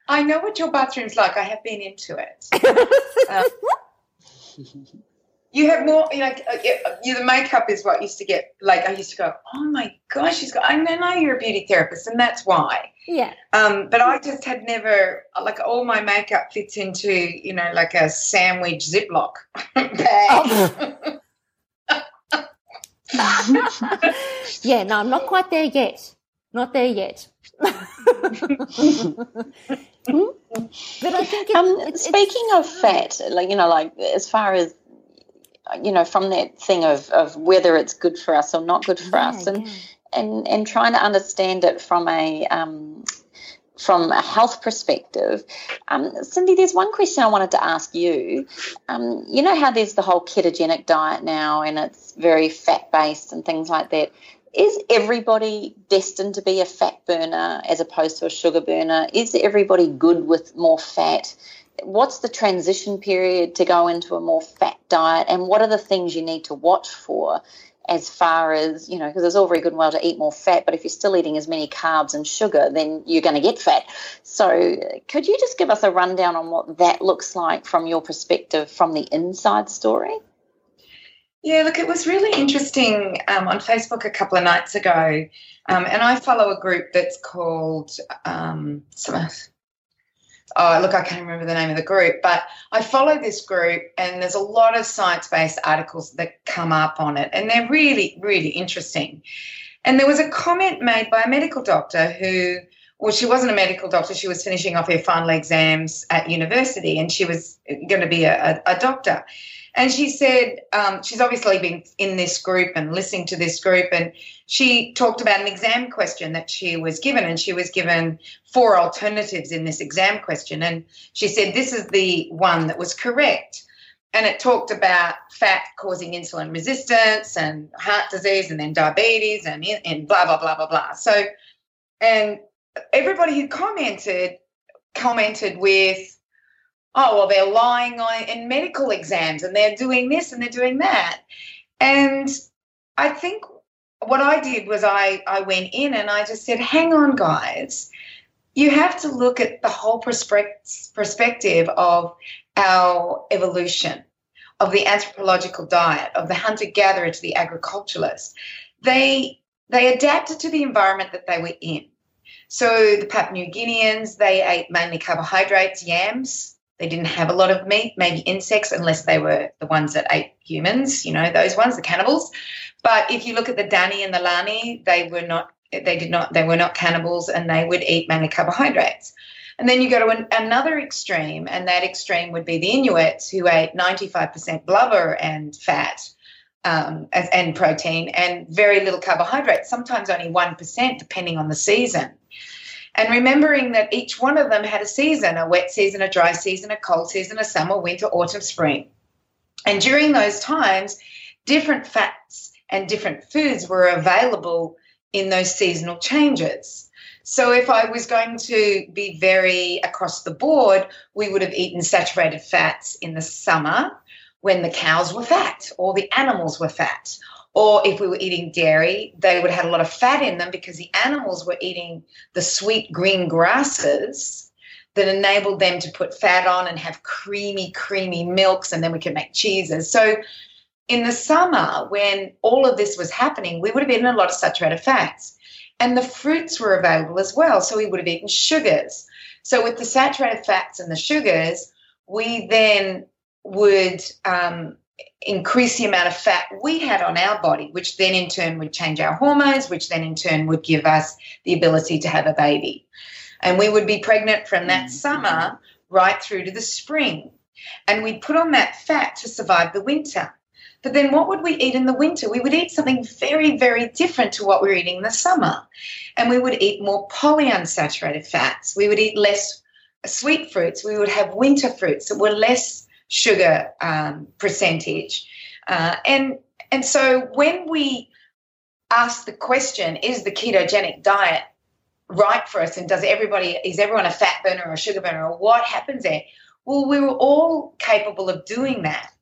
I know what your bathroom's like. I have been into it. Um, you have more, you know, like, uh, yeah, uh, yeah, the makeup is what used to get, like, I used to go, oh my gosh, she's got, I know you're a beauty therapist, and that's why. yeah Um, but I just had never, like, all my makeup fits into, you know, like a sandwich Ziploc bag. yeah no i'm not quite there yet not there yet but i think it, Um, it- it's- speaking of fat, like you know, like as far as you know, from that thing of, of whether it's good for us or not good for us, and yeah. and and trying to understand it from a um, from a health perspective. Um, Cindy, there's one question I wanted to ask you. Um, you know how there's the whole ketogenic diet now, and it's very fat based and things like that. Is everybody destined to be a fat burner as opposed to a sugar burner? Is everybody good with more fat? What's the transition period to go into a more fat diet? And what are the things you need to watch for as far as, you know, because it's all very good and well to eat more fat, but if you're still eating as many carbs and sugar, then you're going to get fat. So, could you just give us a rundown on what that looks like from your perspective from the inside story? Yeah, look, it was really interesting um, on Facebook a couple of nights ago, um, and I follow a group that's called. Um, oh, look, I can't remember the name of the group, but I follow this group, and there's a lot of science-based articles that come up on it, and they're really, really interesting. And there was a comment made by a medical doctor who, well, she wasn't a medical doctor; she was finishing off her final exams at university, and she was going to be a, a, a doctor. And she said um, she's obviously been in this group and listening to this group, and she talked about an exam question that she was given, and she was given four alternatives in this exam question, and she said this is the one that was correct, and it talked about fat causing insulin resistance and heart disease, and then diabetes, and and blah blah blah blah blah. So, and everybody who commented commented with oh well they're lying on in medical exams and they're doing this and they're doing that and i think what i did was i i went in and i just said hang on guys you have to look at the whole perspec- perspective of our evolution of the anthropological diet of the hunter gatherer to the agriculturalist they they adapted to the environment that they were in. So the Papua New Guineans, they ate mainly carbohydrates, yams. They didn't have a lot of meat, maybe insects, unless they were the ones that ate humans, you know, those ones, the cannibals. But if you look at the Dani and the Lani, they were not, they did not, they were not cannibals and they would eat mainly carbohydrates. And then you go to an, another extreme, and that extreme would be the Inuits who ate 95% blubber and fat um, and protein and very little carbohydrates, sometimes only 1%, depending on the season. And remembering that each one of them had a season a wet season, a dry season, a cold season, a summer, winter, autumn, spring. And during those times, different fats and different foods were available in those seasonal changes. So if I was going to be very across the board, we would have eaten saturated fats in the summer when the cows were fat or the animals were fat. Or if we were eating dairy, they would have had a lot of fat in them because the animals were eating the sweet green grasses that enabled them to put fat on and have creamy, creamy milks, and then we could make cheeses. So in the summer, when all of this was happening, we would have eaten a lot of saturated fats. And the fruits were available as well. So we would have eaten sugars. So with the saturated fats and the sugars, we then would um, increase the amount of fat we had on our body, which then in turn would change our hormones, which then in turn would give us the ability to have a baby. And we would be pregnant from that mm-hmm. summer right through to the spring. And we'd put on that fat to survive the winter. But then what would we eat in the winter? We would eat something very, very different to what we are eating in the summer. And we would eat more polyunsaturated fats. We would eat less sweet fruits. We would have winter fruits that were less sugar um, percentage. Uh, and, and so when we ask the question, is the ketogenic diet right for us? And does everybody, is everyone a fat burner or a sugar burner or what happens there? Well, we were all capable of doing that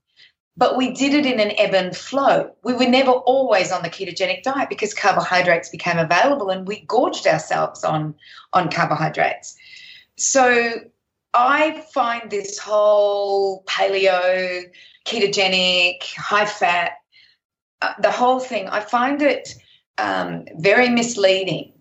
but we did it in an ebb and flow. We were never always on the ketogenic diet because carbohydrates became available and we gorged ourselves on, on carbohydrates. So I find this whole paleo, ketogenic, high fat, uh, the whole thing, I find it um, very misleading.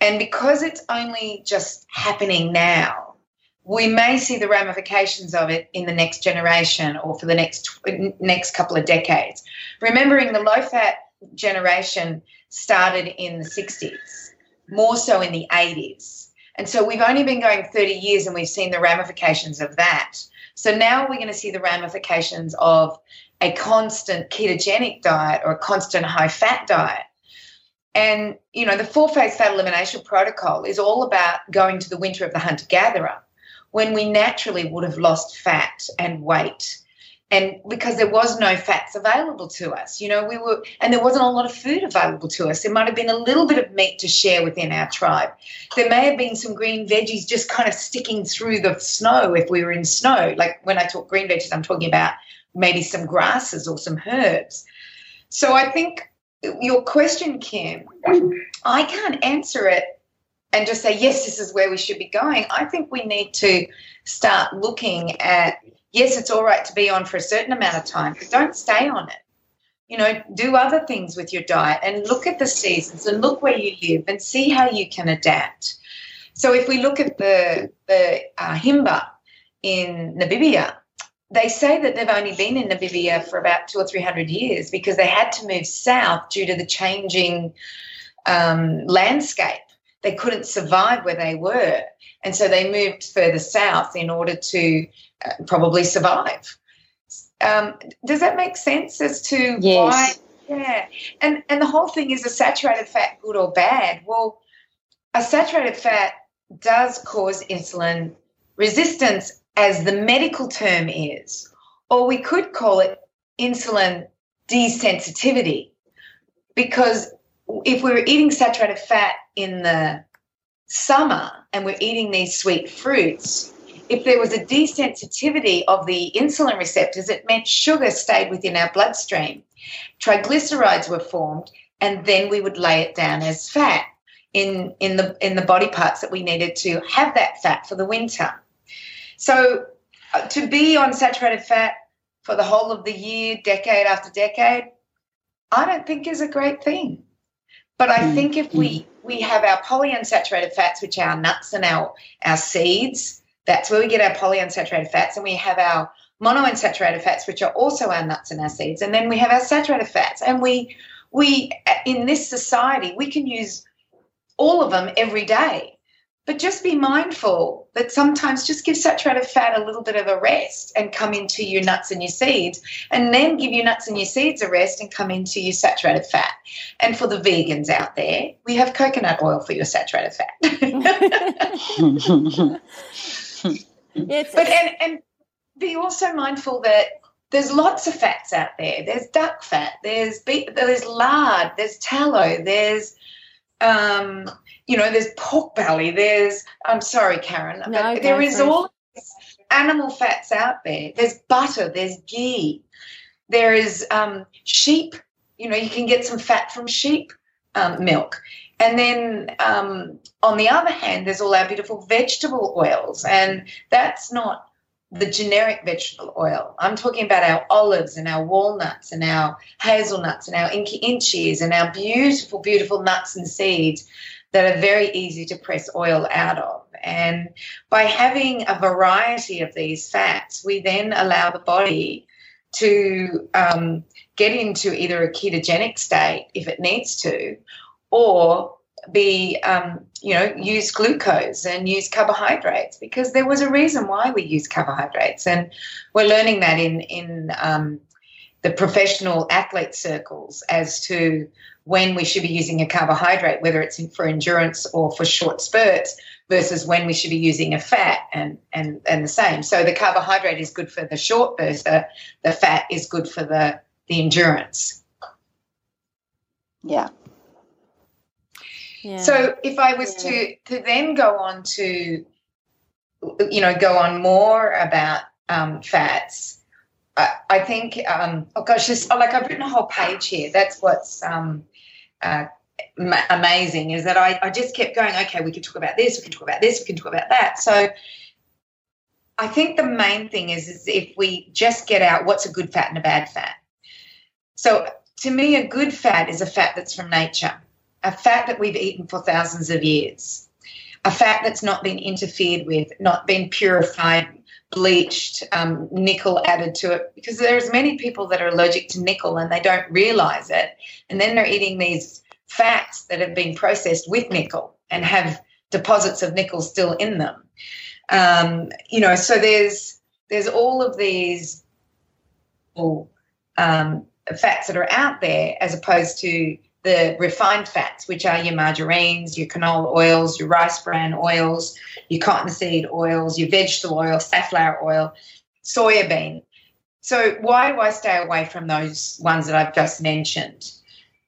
And because it's only just happening now, we may see the ramifications of it in the next generation or for the next next couple of decades. Remembering the low fat generation started in the 60s, more so in the 80s. And so we've only been going 30 years and we've seen the ramifications of that. So now we're going to see the ramifications of a constant ketogenic diet or a constant high fat diet. And, you know, the four phase fat elimination protocol is all about going to the winter of the hunter gatherer when we naturally would have lost fat and weight and because there was no fats available to us you know we were and there wasn't a lot of food available to us. There might have been a little bit of meat to share within our tribe. There may have been some green veggies just kind of sticking through the snow if we were in snow. Like when i talk green veggies i'm talking about maybe some grasses or some herbs. So i think your question kim i can't answer it and just say, yes, this is where we should be going. I think we need to start looking at, yes, it's all right to be on for a certain amount of time, but don't stay on it. You know, do other things with your diet and look at the seasons and look where you live and see how you can adapt. So if we look at the, the uh, Himba in Namibia, they say that they've only been in Namibia for about two or three hundred years because they had to move south due to the changing um, landscape they couldn't survive where they were. And so they moved further south in order to uh, probably survive. Um, does that make sense as to yes. why? Yeah. And, and the whole thing is a saturated fat good or bad? Well, a saturated fat does cause insulin resistance, as the medical term is, or we could call it insulin desensitivity because if we were eating saturated fat in the summer and we're eating these sweet fruits, if there was a desensitivity of the insulin receptors, it meant sugar stayed within our bloodstream. Triglycerides were formed, and then we would lay it down as fat in, in, the, in the body parts that we needed to have that fat for the winter. So, uh, to be on saturated fat for the whole of the year, decade after decade, I don't think is a great thing. But I mm. think if we we have our polyunsaturated fats, which are our nuts and our our seeds, that's where we get our polyunsaturated fats, and we have our monounsaturated fats, which are also our nuts and our seeds, and then we have our saturated fats, and we we in this society we can use all of them every day but just be mindful that sometimes just give saturated fat a little bit of a rest and come into your nuts and your seeds, and then give your nuts and your seeds a rest and come into your saturated fat. And for the vegans out there, we have coconut oil for your saturated fat. but and, and be also mindful that there's lots of fats out there. There's duck fat, there's there's lard, there's tallow, there's um, you know, there's pork belly, there's, I'm sorry, Karen, no, but there is all animal fats out there. There's butter, there's ghee, there is um, sheep, you know, you can get some fat from sheep um, milk. And then um, on the other hand, there's all our beautiful vegetable oils, and that's not the generic vegetable oil. I'm talking about our olives and our walnuts and our hazelnuts and our Inca inchis and our beautiful, beautiful nuts and seeds that are very easy to press oil out of. And by having a variety of these fats, we then allow the body to um, get into either a ketogenic state if it needs to, or be um, you know use glucose and use carbohydrates because there was a reason why we use carbohydrates and we're learning that in in um, the professional athlete circles as to when we should be using a carbohydrate, whether it's for endurance or for short spurts, versus when we should be using a fat and, and, and the same. So the carbohydrate is good for the short burst, the, the fat is good for the, the endurance. Yeah. Yeah. So if I was yeah. to to then go on to, you know, go on more about um, fats, I, I think, um, oh gosh, this, oh, like I've written a whole page here. That's what's um, uh, amazing is that I, I just kept going, okay, we can talk about this, we can talk about this, we can talk about that. So I think the main thing is, is if we just get out what's a good fat and a bad fat. So to me, a good fat is a fat that's from nature, a fat that we've eaten for thousands of years, a fat that's not been interfered with, not been purified, bleached, um, nickel added to it, because there's many people that are allergic to nickel and they don't realize it, and then they're eating these fats that have been processed with nickel and have deposits of nickel still in them. Um, you know, so there's there's all of these um, fats that are out there as opposed to the refined fats, which are your margarines, your canola oils, your rice bran oils, your cottonseed oils, your vegetable oil, safflower oil, soya bean. So, why do I stay away from those ones that I've just mentioned?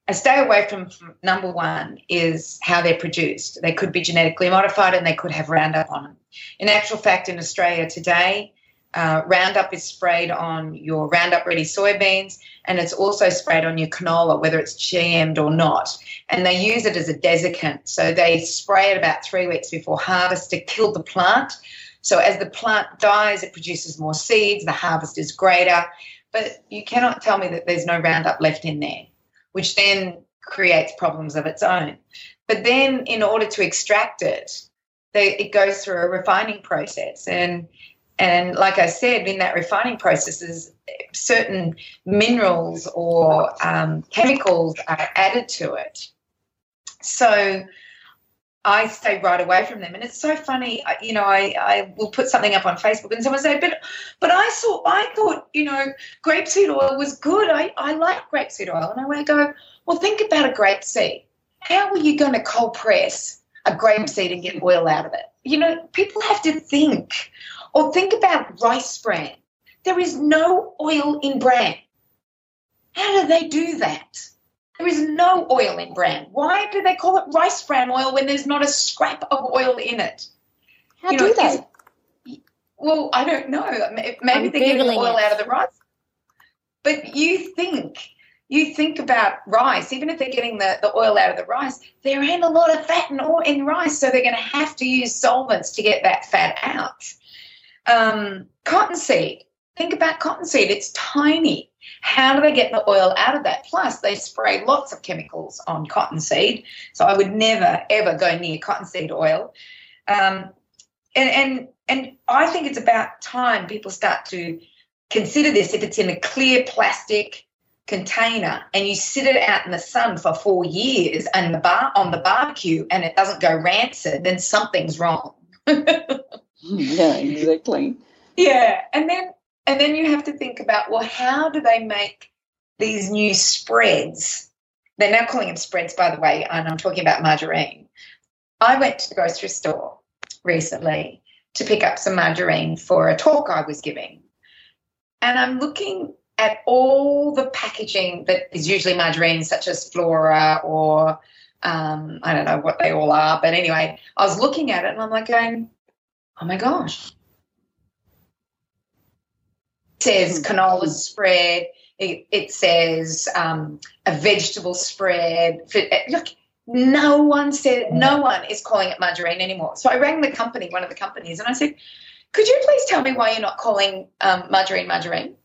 I stay away from, number one is how they're produced. They could be genetically modified and they could have Roundup on them. In actual fact, in Australia today, uh, Roundup is sprayed on your Roundup Ready soybeans, and it's also sprayed on your canola, whether it's GM'd or not. And they use it as a desiccant. So they spray it about three weeks before harvest to kill the plant. So as the plant dies, it produces more seeds, the harvest is greater. But you cannot tell me that there's no Roundup left in there, which then creates problems of its own. But then, in order to extract it, they, it goes through a refining process. And and like I said, in that refining processes, certain minerals or um, chemicals are added to it. So I stay right away from them. And it's so funny, you know, I, I will put something up on Facebook and someone say, but but I saw I thought, you know, grapeseed oil was good. I, I like grapeseed oil. And I go, well, think about a grapeseed. How are you going to cold press a grapeseed and get oil out of it? You know, people have to think or think about rice bran. There is no oil in bran. How do they do that? There is no oil in bran. Why do they call it rice bran oil when there's not a scrap of oil in it? How you know, do they? Is, well, I don't know. Maybe I'm they're getting the oil it. out of the rice. But you think, you think about rice, even if they're getting the, the oil out of the rice, there ain't a lot of fat in, in rice, so they're going to have to use solvents to get that fat out. Um, cottonseed. think about cottonseed. It's tiny. How do they get the oil out of that? Plus, they spray lots of chemicals on cottonseed. So I would never, ever go near cottonseed oil. Um, and, and, and I think it's about time people start to consider this if it's in a clear plastic container and you sit it out in the sun for four years and the bar on the barbecue and it doesn't go rancid, then something's wrong. yeah, exactly. Yeah, and then and then you have to think about well, how do they make these new spreads? They're now calling them spreads, by the way, and I'm talking about margarine. I went to the grocery store recently to pick up some margarine for a talk I was giving. And I'm looking at all the packaging that is usually margarine, such as Flora or um, I don't know what they all are. But anyway, I was looking at it and I'm like going, oh my gosh. It says hmm. canola spread. It, it says um, a vegetable spread. Look, no one said, no one is calling it margarine anymore. So I rang the company, one of the companies, and I said, could you please tell me why you're not calling um, margarine margarine?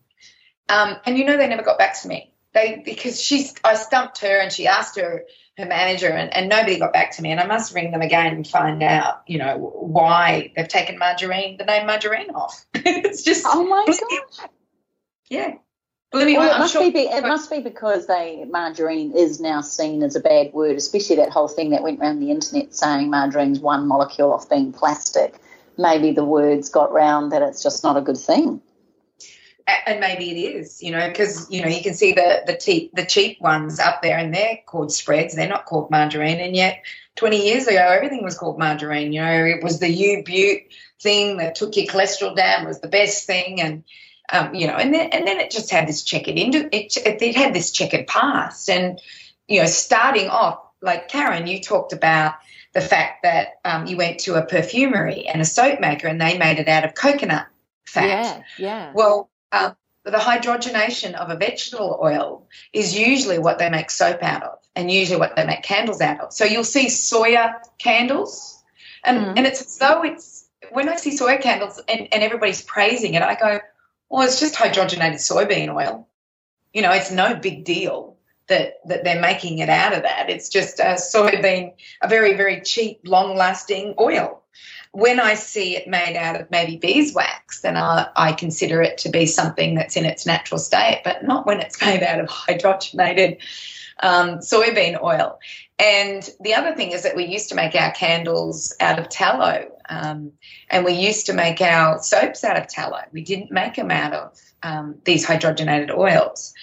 Um, and you know, they never got back to me. They because she's I stumped her and she asked her her manager and, and nobody got back to me and I must ring them again and find out, you know, why they've taken margarine, the name margarine off. it's just Oh my god. Yeah. Well, it must sure, be it must be because they margarine is now seen as a bad word, especially that whole thing that went around the internet saying margarine's one molecule off being plastic. Maybe the words got round that it's just not a good thing and maybe it is, you know, because you know you can see the the cheap the cheap ones up there, and they're called spreads. They're not called margarine, and yet twenty years ago everything was called margarine. You know, it was the U Butte thing that took your cholesterol down was the best thing, and um, you know, and then and then it just had this checkered into it. It had this checkered past, and you know, starting off like Karen, you talked about the fact that um, you went to a perfumery and a soap maker, and they made it out of coconut fat. Yeah, yeah. Well, uh, the hydrogenation of a vegetable oil is usually what they make soap out of and usually what they make candles out of. So you'll see soya candles, and, mm. and it's as though it's when I see soya candles and, and everybody's praising it, I go, well, it's just hydrogenated soybean oil. You know, it's no big deal that, that they're making it out of that. It's just a soybean, a very, very cheap, long lasting oil. When I see it made out of maybe beeswax, then I, I consider it to be something that's in its natural state, but not when it's made out of hydrogenated um, soybean oil. And the other thing is that we used to make our candles out of tallow, um, and we used to make our soaps out of tallow. We didn't make them out of um, these hydrogenated oils.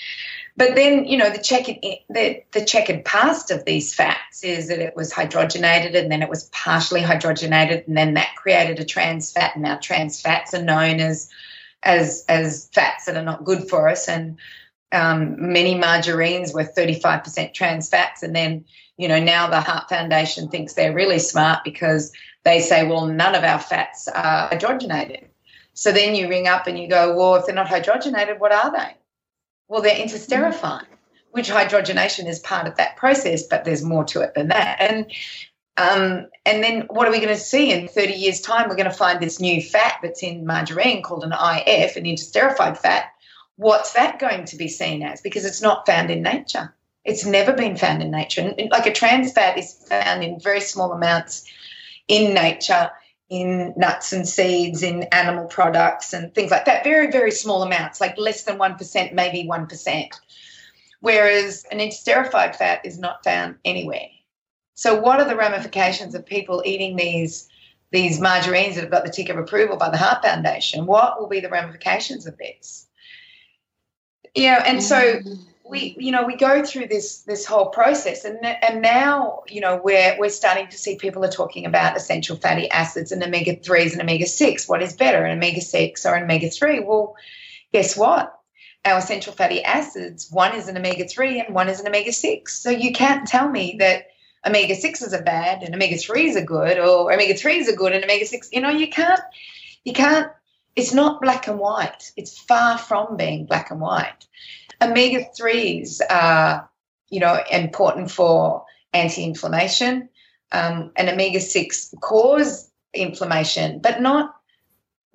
But then, you know, the checkered the, the checkered past of these fats is that it was hydrogenated and then it was partially hydrogenated and then that created a trans fat. And now trans fats are known as as as fats that are not good for us. And um, many margarines were 35% trans fats. And then, you know, now the Heart Foundation thinks they're really smart because they say, well, none of our fats are hydrogenated. So then you ring up and you go, well, if they're not hydrogenated, what are they? Well, they're interesterifying, which hydrogenation is part of that process, but there's more to it than that. And um, and then what are we going to see in 30 years' time? We're going to find this new fat that's in margarine called an IF, an interesterified fat. What's that going to be seen as? Because it's not found in nature. It's never been found in nature. Like a trans fat is found in very small amounts in nature in nuts and seeds, in animal products and things like that. Very, very small amounts, like less than 1%, maybe 1%. Whereas an interesterified fat is not found anywhere. So, what are the ramifications of people eating these, these margarines that have got the tick of approval by the Heart Foundation? What will be the ramifications of this? Yeah, and so mm we you know we go through this this whole process and and now you know we're we're starting to see people are talking about essential fatty acids and omega 3s and omega 6 what is better an omega 6 or an omega 3 well guess what? Our essential fatty acids one is an omega 3 and one is an omega 6 so you can't tell me that omega 6s are bad and omega 3s are good or omega 3s are good and omega 6 you know you can't you can't it's not black and white. It's far from being black and white Omega 3s are, you know, important for anti inflammation, um, and omega 6 cause inflammation, but not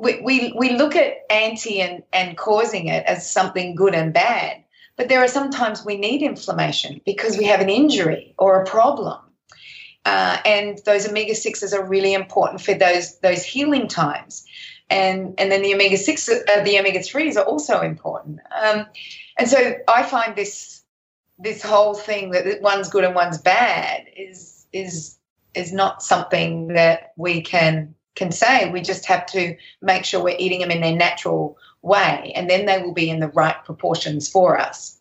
we, we, we look at anti and, and causing it as something good and bad. But there are sometimes we need inflammation because we have an injury or a problem. Uh, and those omega 6s are really important for those those healing times. And, and then the omega 6 uh, the omega 3s are also important. Um, and so I find this this whole thing that one's good and one's bad is is is not something that we can can say. We just have to make sure we're eating them in their natural way, and then they will be in the right proportions for us.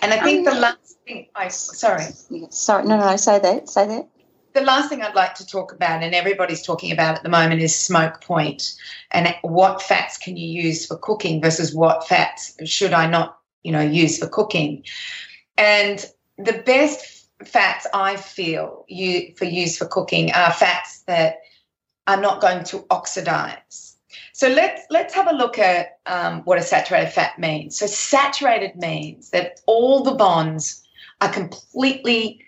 And I think um, the last thing, I sorry, sorry, no, no, no, say that, say that. The last thing I'd like to talk about, and everybody's talking about at the moment, is smoke point and what fats can you use for cooking versus what fats should I not, you know, use for cooking. And the best fats I feel you for use for cooking are fats that are not going to oxidize. So let's let's have a look at um, what a saturated fat means. So saturated means that all the bonds are completely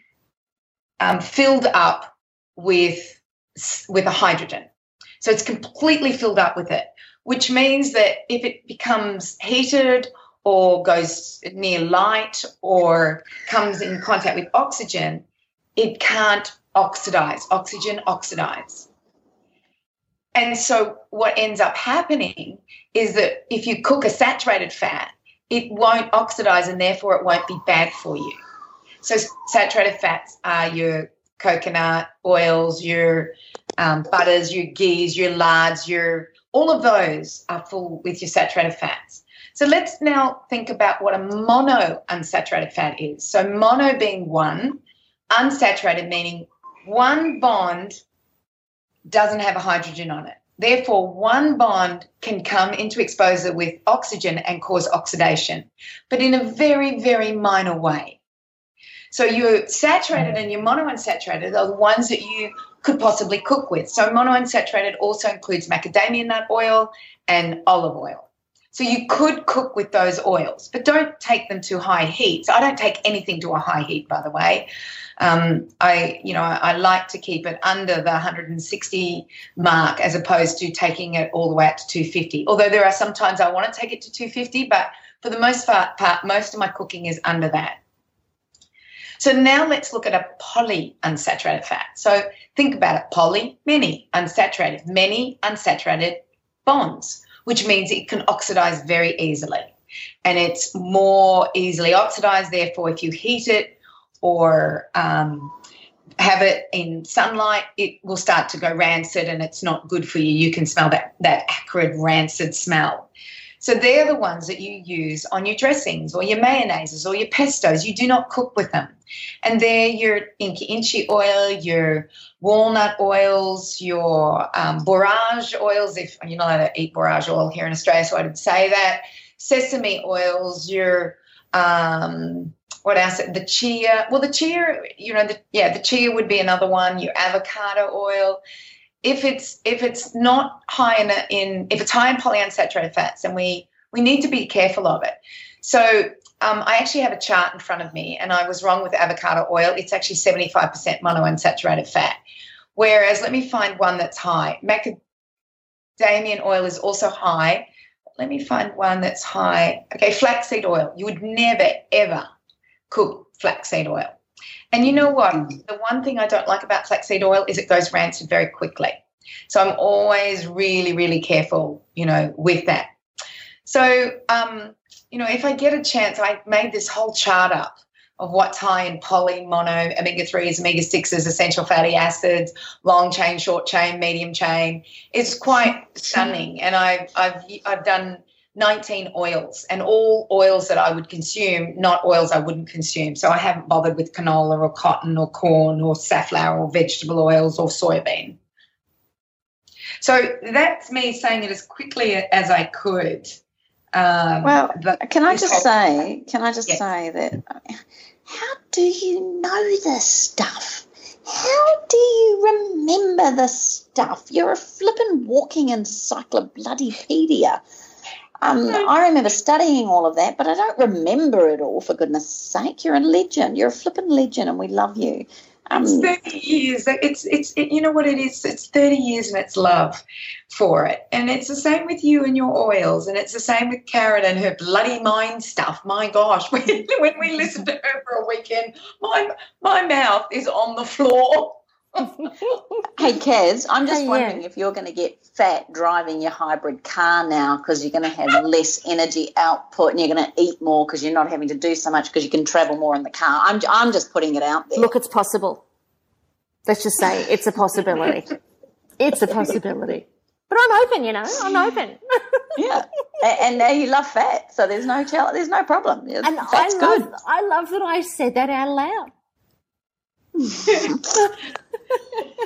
um, filled up with with a hydrogen. So it's completely filled up with it, which means that if it becomes heated or goes near light or comes in contact with oxygen, it can't oxidize. Oxygen oxidize. And so what ends up happening is that if you cook a saturated fat, it won't oxidize and therefore it won't be bad for you. So saturated fats are your coconut oils, your um, butters, your ghees, your lards, your all of those are full with your saturated fats. So let's now think about what a mono unsaturated fat is. So mono being one, unsaturated meaning one bond doesn't have a hydrogen on it. Therefore, one bond can come into exposure with oxygen and cause oxidation, but in a very, very minor way. So your saturated and your monounsaturated are the ones that you could possibly cook with. So monounsaturated also includes macadamia nut oil and olive oil. So you could cook with those oils, but don't take them to high heat. So I don't take anything to a high heat, by the way. Um, I, you know, I like to keep it under the 160 mark as opposed to taking it all the way up to 250. Although there are sometimes I want to take it to 250, but for the most part most of my cooking is under that. So now let's look at a polyunsaturated fat. So think about it poly, many, unsaturated, many unsaturated bonds, which means it can oxidize very easily. And it's more easily oxidized. Therefore, if you heat it or um, have it in sunlight, it will start to go rancid and it's not good for you. You can smell that, that acrid, rancid smell. So they're the ones that you use on your dressings or your mayonnaises or your pestos. You do not cook with them. And they're your inchi inchi oil, your walnut oils, your um, borage oils. If you're not allowed to eat borage oil here in Australia, so I didn't say that. Sesame oils, your um, what else? The chia. Well, the chia, you know, the, yeah, the chia would be another one. Your avocado oil. If it's if it's not high in, in if it's high in polyunsaturated fats, and we we need to be careful of it. So um, I actually have a chart in front of me, and I was wrong with avocado oil. It's actually 75% monounsaturated fat. Whereas, let me find one that's high. Macadamian oil is also high. Let me find one that's high. Okay, flaxseed oil. You would never, ever cook flaxseed oil. And you know what? The one thing I don't like about flaxseed oil is it goes rancid very quickly. So I'm always really, really careful, you know, with that. So, um, you know, if I get a chance, I made this whole chart up of what's high in poly, mono, omega 3s, omega 6s, essential fatty acids, long chain, short chain, medium chain. It's quite stunning. And I've, I've, I've done 19 oils and all oils that I would consume, not oils I wouldn't consume. So I haven't bothered with canola or cotton or corn or safflower or vegetable oils or soybean. So that's me saying it as quickly as I could. Um, well, can I just say, can I just yes. say that how do you know this stuff? How do you remember this stuff? You're a flippin' walking encyclopedia. Um, I remember studying all of that, but I don't remember it all, for goodness sake. You're a legend. You're a flippin' legend, and we love you. Um, it's 30 years. It's, it's, it, you know what it is? It's 30 years and it's love for it. And it's the same with you and your oils. And it's the same with Karen and her bloody mind stuff. My gosh, when, when we listen to her for a weekend, my, my mouth is on the floor. Hey, Kaz, I'm just hey, wondering yeah. if you're going to get fat driving your hybrid car now because you're going to have less energy output and you're going to eat more because you're not having to do so much because you can travel more in the car. I'm, I'm just putting it out there. Look, it's possible. Let's just say it's a possibility. it's a possibility. But I'm open, you know. I'm open. yeah, and now you love fat, so there's no challenge. There's no problem. And Fat's I love, good. I love that I said that out loud.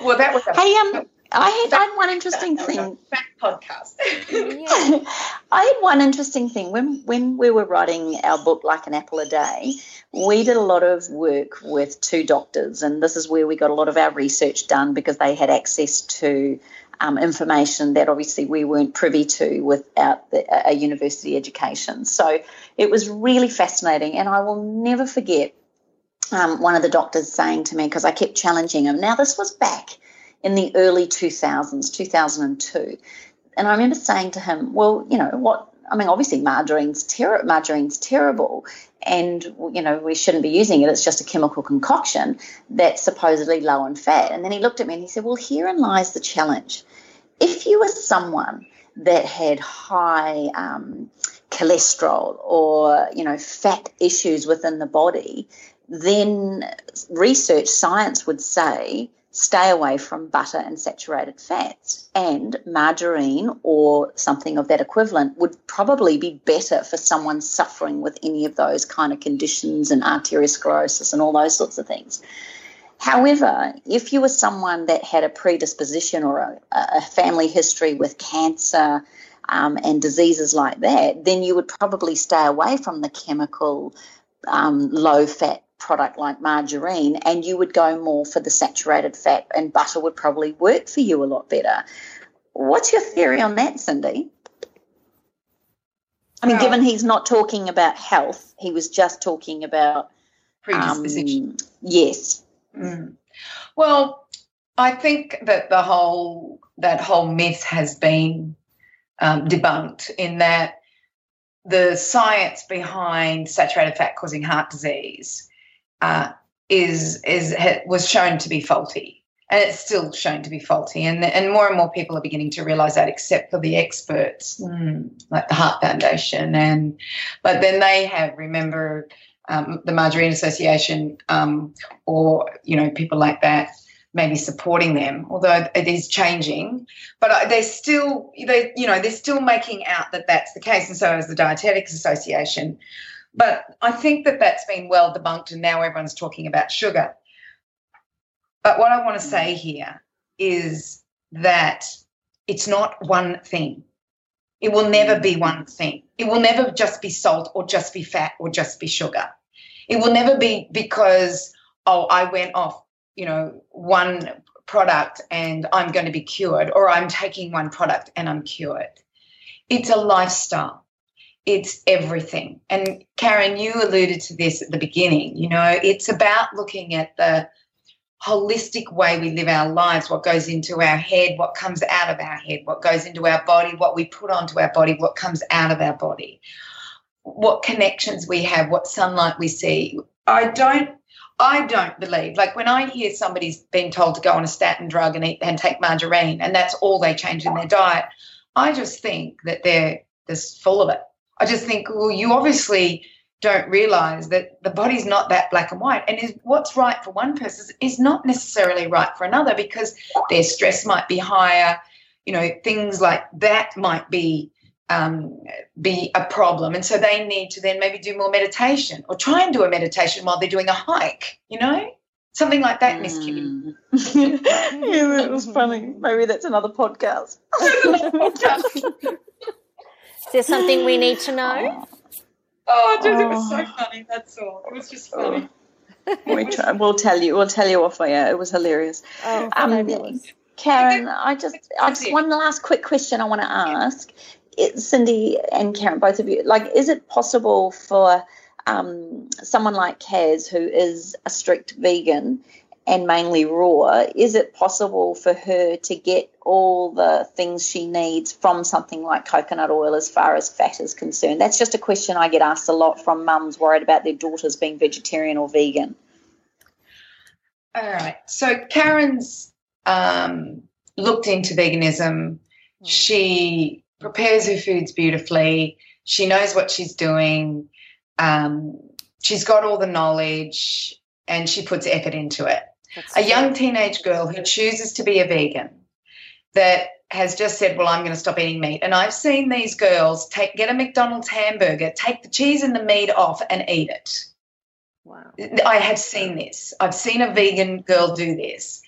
Well, that was a hey um. I had, I had one interesting thing. podcast. I had one interesting thing when when we were writing our book, like an apple a day. We did a lot of work with two doctors, and this is where we got a lot of our research done because they had access to um, information that obviously we weren't privy to without the, a university education. So it was really fascinating, and I will never forget um, one of the doctors saying to me because I kept challenging him. Now this was back in the early 2000s, 2002. And I remember saying to him, well, you know, what, I mean, obviously margarine's, ter- margarine's terrible and, you know, we shouldn't be using it. It's just a chemical concoction that's supposedly low in fat. And then he looked at me and he said, well, herein lies the challenge. If you were someone that had high um, cholesterol or, you know, fat issues within the body, then research science would say stay away from butter and saturated fats. And margarine or something of that equivalent would probably be better for someone suffering with any of those kind of conditions and arteriosclerosis and all those sorts of things. However, if you were someone that had a predisposition or a, a family history with cancer um, and diseases like that, then you would probably stay away from the chemical um, low fat product like margarine and you would go more for the saturated fat and butter would probably work for you a lot better. What's your theory on that, Cindy? I mean, well, given he's not talking about health, he was just talking about predisposition. Um, yes. Mm. Well, I think that the whole that whole myth has been um, debunked in that the science behind saturated fat causing heart disease uh, is is was shown to be faulty, and it's still shown to be faulty. And and more and more people are beginning to realise that, except for the experts mm, like the Heart Foundation, and but then they have remember um, the Margarine Association um, or you know people like that maybe supporting them, although it is changing. But they're still, they, you know, they're still making out that that's the case, and so is the Dietetics Association. But I think that that's been well debunked, and now everyone's talking about sugar. But what I want to say here is that it's not one thing. It will never be one thing. It will never just be salt or just be fat or just be sugar. It will never be because, oh, I went off, you know, one product and I'm going to be cured, or I'm taking one product and I'm cured. It's a lifestyle it's everything. And Karen, you alluded to this at the beginning. You know, it's about looking at the holistic way we live our lives, what goes into our head, what comes out of our head, what goes into our body, what we put onto our body, what comes out of our body, what connections we have, what sunlight we see. I don't I don't believe like when I hear somebody's been told to go on a statin drug and eat and take margarine and that's all they change in their diet, I just think that they're just full of it. I just think, well, you obviously don't realize that the body's not that black and white. And is what's right for one person is not necessarily right for another because their stress might be higher. You know, things like that might be um, be a problem, and so they need to then maybe do more meditation or try and do a meditation while they're doing a hike. You know, something like that, Miss Kitty. Mm. yeah, that was funny. Maybe that's another podcast. Is there something we need to know? Oh, dude, oh. it was so oh. funny. That's all. It was just funny. we try, we'll tell you. We'll tell you off air. It was hilarious. Oh, um, Karen, I just, I just one last quick question I want to ask. It, Cindy and Karen, both of you, like, is it possible for um, someone like Kaz, who is a strict vegan, and mainly raw, is it possible for her to get all the things she needs from something like coconut oil as far as fat is concerned? That's just a question I get asked a lot from mums worried about their daughters being vegetarian or vegan. All right. So Karen's um, looked into veganism. Hmm. She prepares her foods beautifully. She knows what she's doing. Um, she's got all the knowledge and she puts effort into it. That's a young teenage girl who chooses to be a vegan that has just said, "Well, I'm going to stop eating meat." And I've seen these girls take get a McDonald's hamburger, take the cheese and the meat off, and eat it. Wow! I have seen this. I've seen a vegan girl do this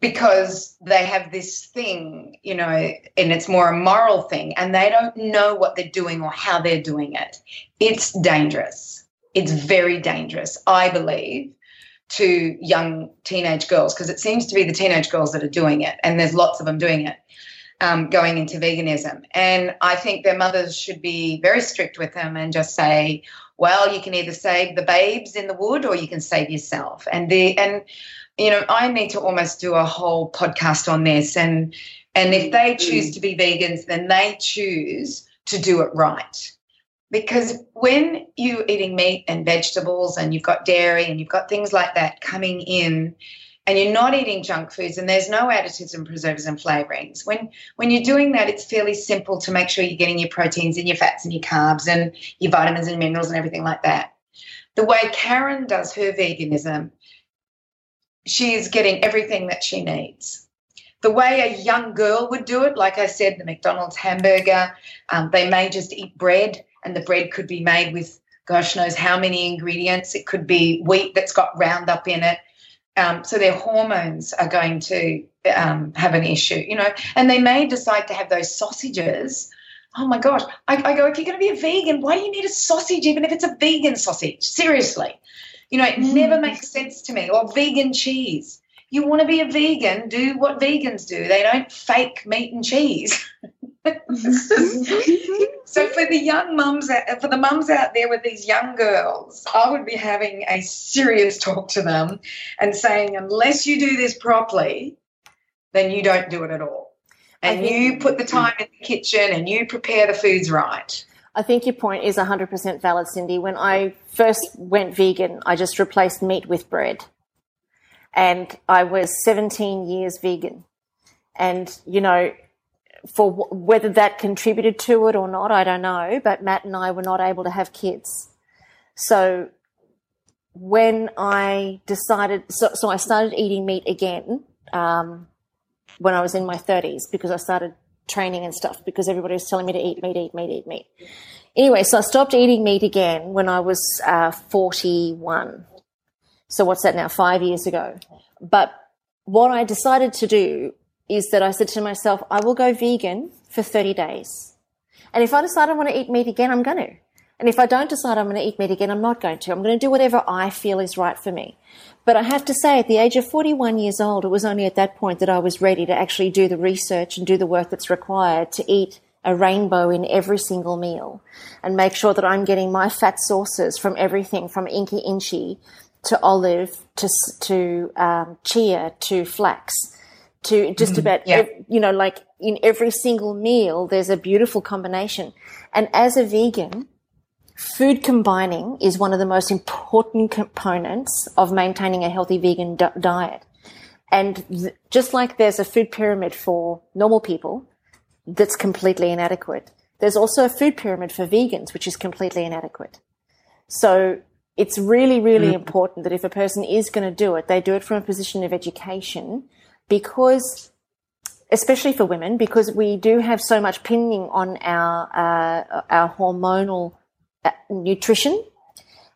because they have this thing, you know, and it's more a moral thing, and they don't know what they're doing or how they're doing it. It's dangerous. It's very dangerous, I believe, to young teenage girls because it seems to be the teenage girls that are doing it, and there's lots of them doing it. Um, going into veganism. And I think their mothers should be very strict with them and just say, well, you can either save the babes in the wood or you can save yourself. And the and you know, I need to almost do a whole podcast on this. And and if they choose to be vegans, then they choose to do it right because when you're eating meat and vegetables and you've got dairy and you've got things like that coming in and you're not eating junk foods and there's no additives and preservatives and flavorings when when you're doing that it's fairly simple to make sure you're getting your proteins and your fats and your carbs and your vitamins and minerals and everything like that. The way karen does her veganism she is getting everything that she needs. The way a young girl would do it like i said the mcdonald's hamburger um, they may just eat bread and the bread could be made with gosh knows how many ingredients. It could be wheat that's got Roundup in it. Um, so their hormones are going to um, have an issue, you know, and they may decide to have those sausages. Oh my gosh. I, I go, if you're going to be a vegan, why do you need a sausage, even if it's a vegan sausage? Seriously. You know, it mm. never makes sense to me. Or vegan cheese. You want to be a vegan, do what vegans do. They don't fake meat and cheese. Mm-hmm. so for the young mums, for the mums out there with these young girls, I would be having a serious talk to them and saying, unless you do this properly, then you don't do it at all. And think, you put the time in the kitchen and you prepare the foods right. I think your point is 100% valid, Cindy. When I first went vegan, I just replaced meat with bread. And I was 17 years vegan. And, you know, for w- whether that contributed to it or not, I don't know. But Matt and I were not able to have kids. So when I decided, so, so I started eating meat again um, when I was in my 30s because I started training and stuff because everybody was telling me to eat meat, eat meat, eat meat. Anyway, so I stopped eating meat again when I was uh, 41. So what's that now? Five years ago. But what I decided to do is that I said to myself, I will go vegan for 30 days. And if I decide I want to eat meat again, I'm going to. And if I don't decide I'm going to eat meat again, I'm not going to. I'm going to do whatever I feel is right for me. But I have to say, at the age of 41 years old, it was only at that point that I was ready to actually do the research and do the work that's required to eat a rainbow in every single meal and make sure that I'm getting my fat sources from everything from Inca inchi to olive to, to um, chia to flax to just mm-hmm. about, yeah. you know, like in every single meal, there's a beautiful combination. And as a vegan, food combining is one of the most important components of maintaining a healthy vegan d- diet. And th- just like there's a food pyramid for normal people that's completely inadequate, there's also a food pyramid for vegans, which is completely inadequate. So it's really, really mm. important that if a person is going to do it, they do it from a position of education because, especially for women, because we do have so much pinning on our uh, our hormonal uh, nutrition.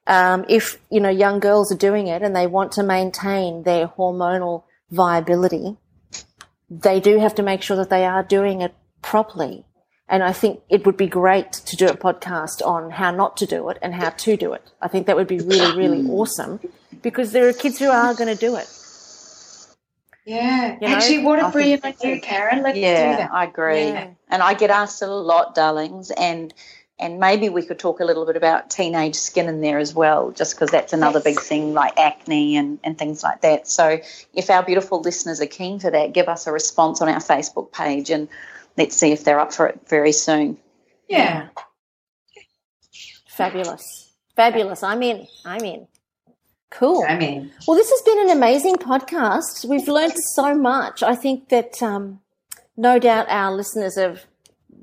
Um, if you know young girls are doing it and they want to maintain their hormonal viability, they do have to make sure that they are doing it properly. And I think it would be great to do a podcast on how not to do it and how to do it. I think that would be really, really awesome because there are kids who are going to do it. Yeah. You know? Actually, what a I brilliant idea, Karen. Let's yeah, do that. I agree. Yeah. And I get asked a lot, darlings, and and maybe we could talk a little bit about teenage skin in there as well, just because that's another Yes. big thing like acne and, and things like that. So if our beautiful listeners are keen for that, give us a response on our Facebook page and let's see if they're up for it very soon. Yeah. Fabulous. Fabulous. I'm in. I'm in. Cool. I mean, Well, this has been an amazing podcast. We've learned so much. I think that um, no doubt our listeners have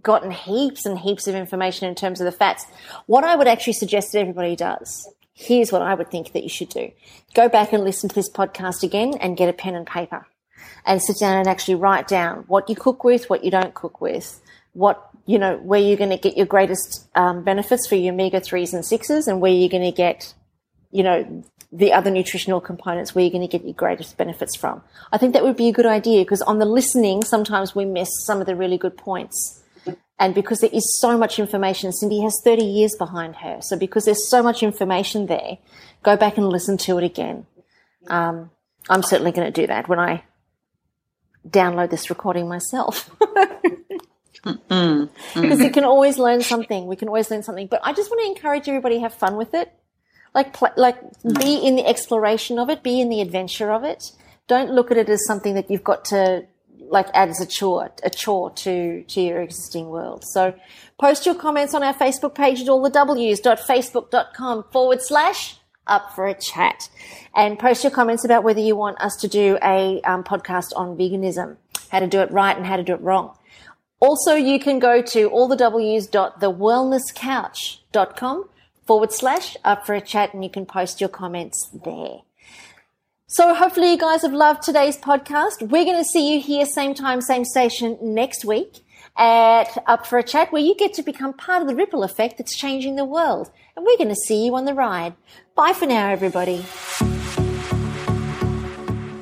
gotten heaps and heaps of information in terms of the fats. What I would actually suggest that everybody does here's what I would think that you should do go back and listen to this podcast again and get a pen and paper and sit down and actually write down what you cook with, what you don't cook with, what you know, where you're going to get your greatest um, benefits for your omega threes and sixes, and where you're going to get, you know, the other nutritional components where you're going to get your greatest benefits from. I think that would be a good idea because on the listening, sometimes we miss some of the really good points. And because there is so much information, Cindy has 30 years behind her. So because there's so much information there, go back and listen to it again. Um, I'm certainly going to do that when I download this recording myself. because you can always learn something. We can always learn something. But I just want to encourage everybody have fun with it. Like, pl- like be in the exploration of it, be in the adventure of it. Don't look at it as something that you've got to like add as a chore, a chore to, to your existing world. So post your comments on our Facebook page at all the w's.facebook.com forward slash up for a chat and post your comments about whether you want us to do a um, podcast on veganism, how to do it right and how to do it wrong. Also, you can go to allthews.thewellnesscouch.com forward slash up for a chat and you can post your comments there. So hopefully you guys have loved today's podcast. We're going to see you here same time, same station next week at Up for a Chat where you get to become part of the ripple effect that's changing the world. And we're going to see you on the ride. Bye for now, everybody.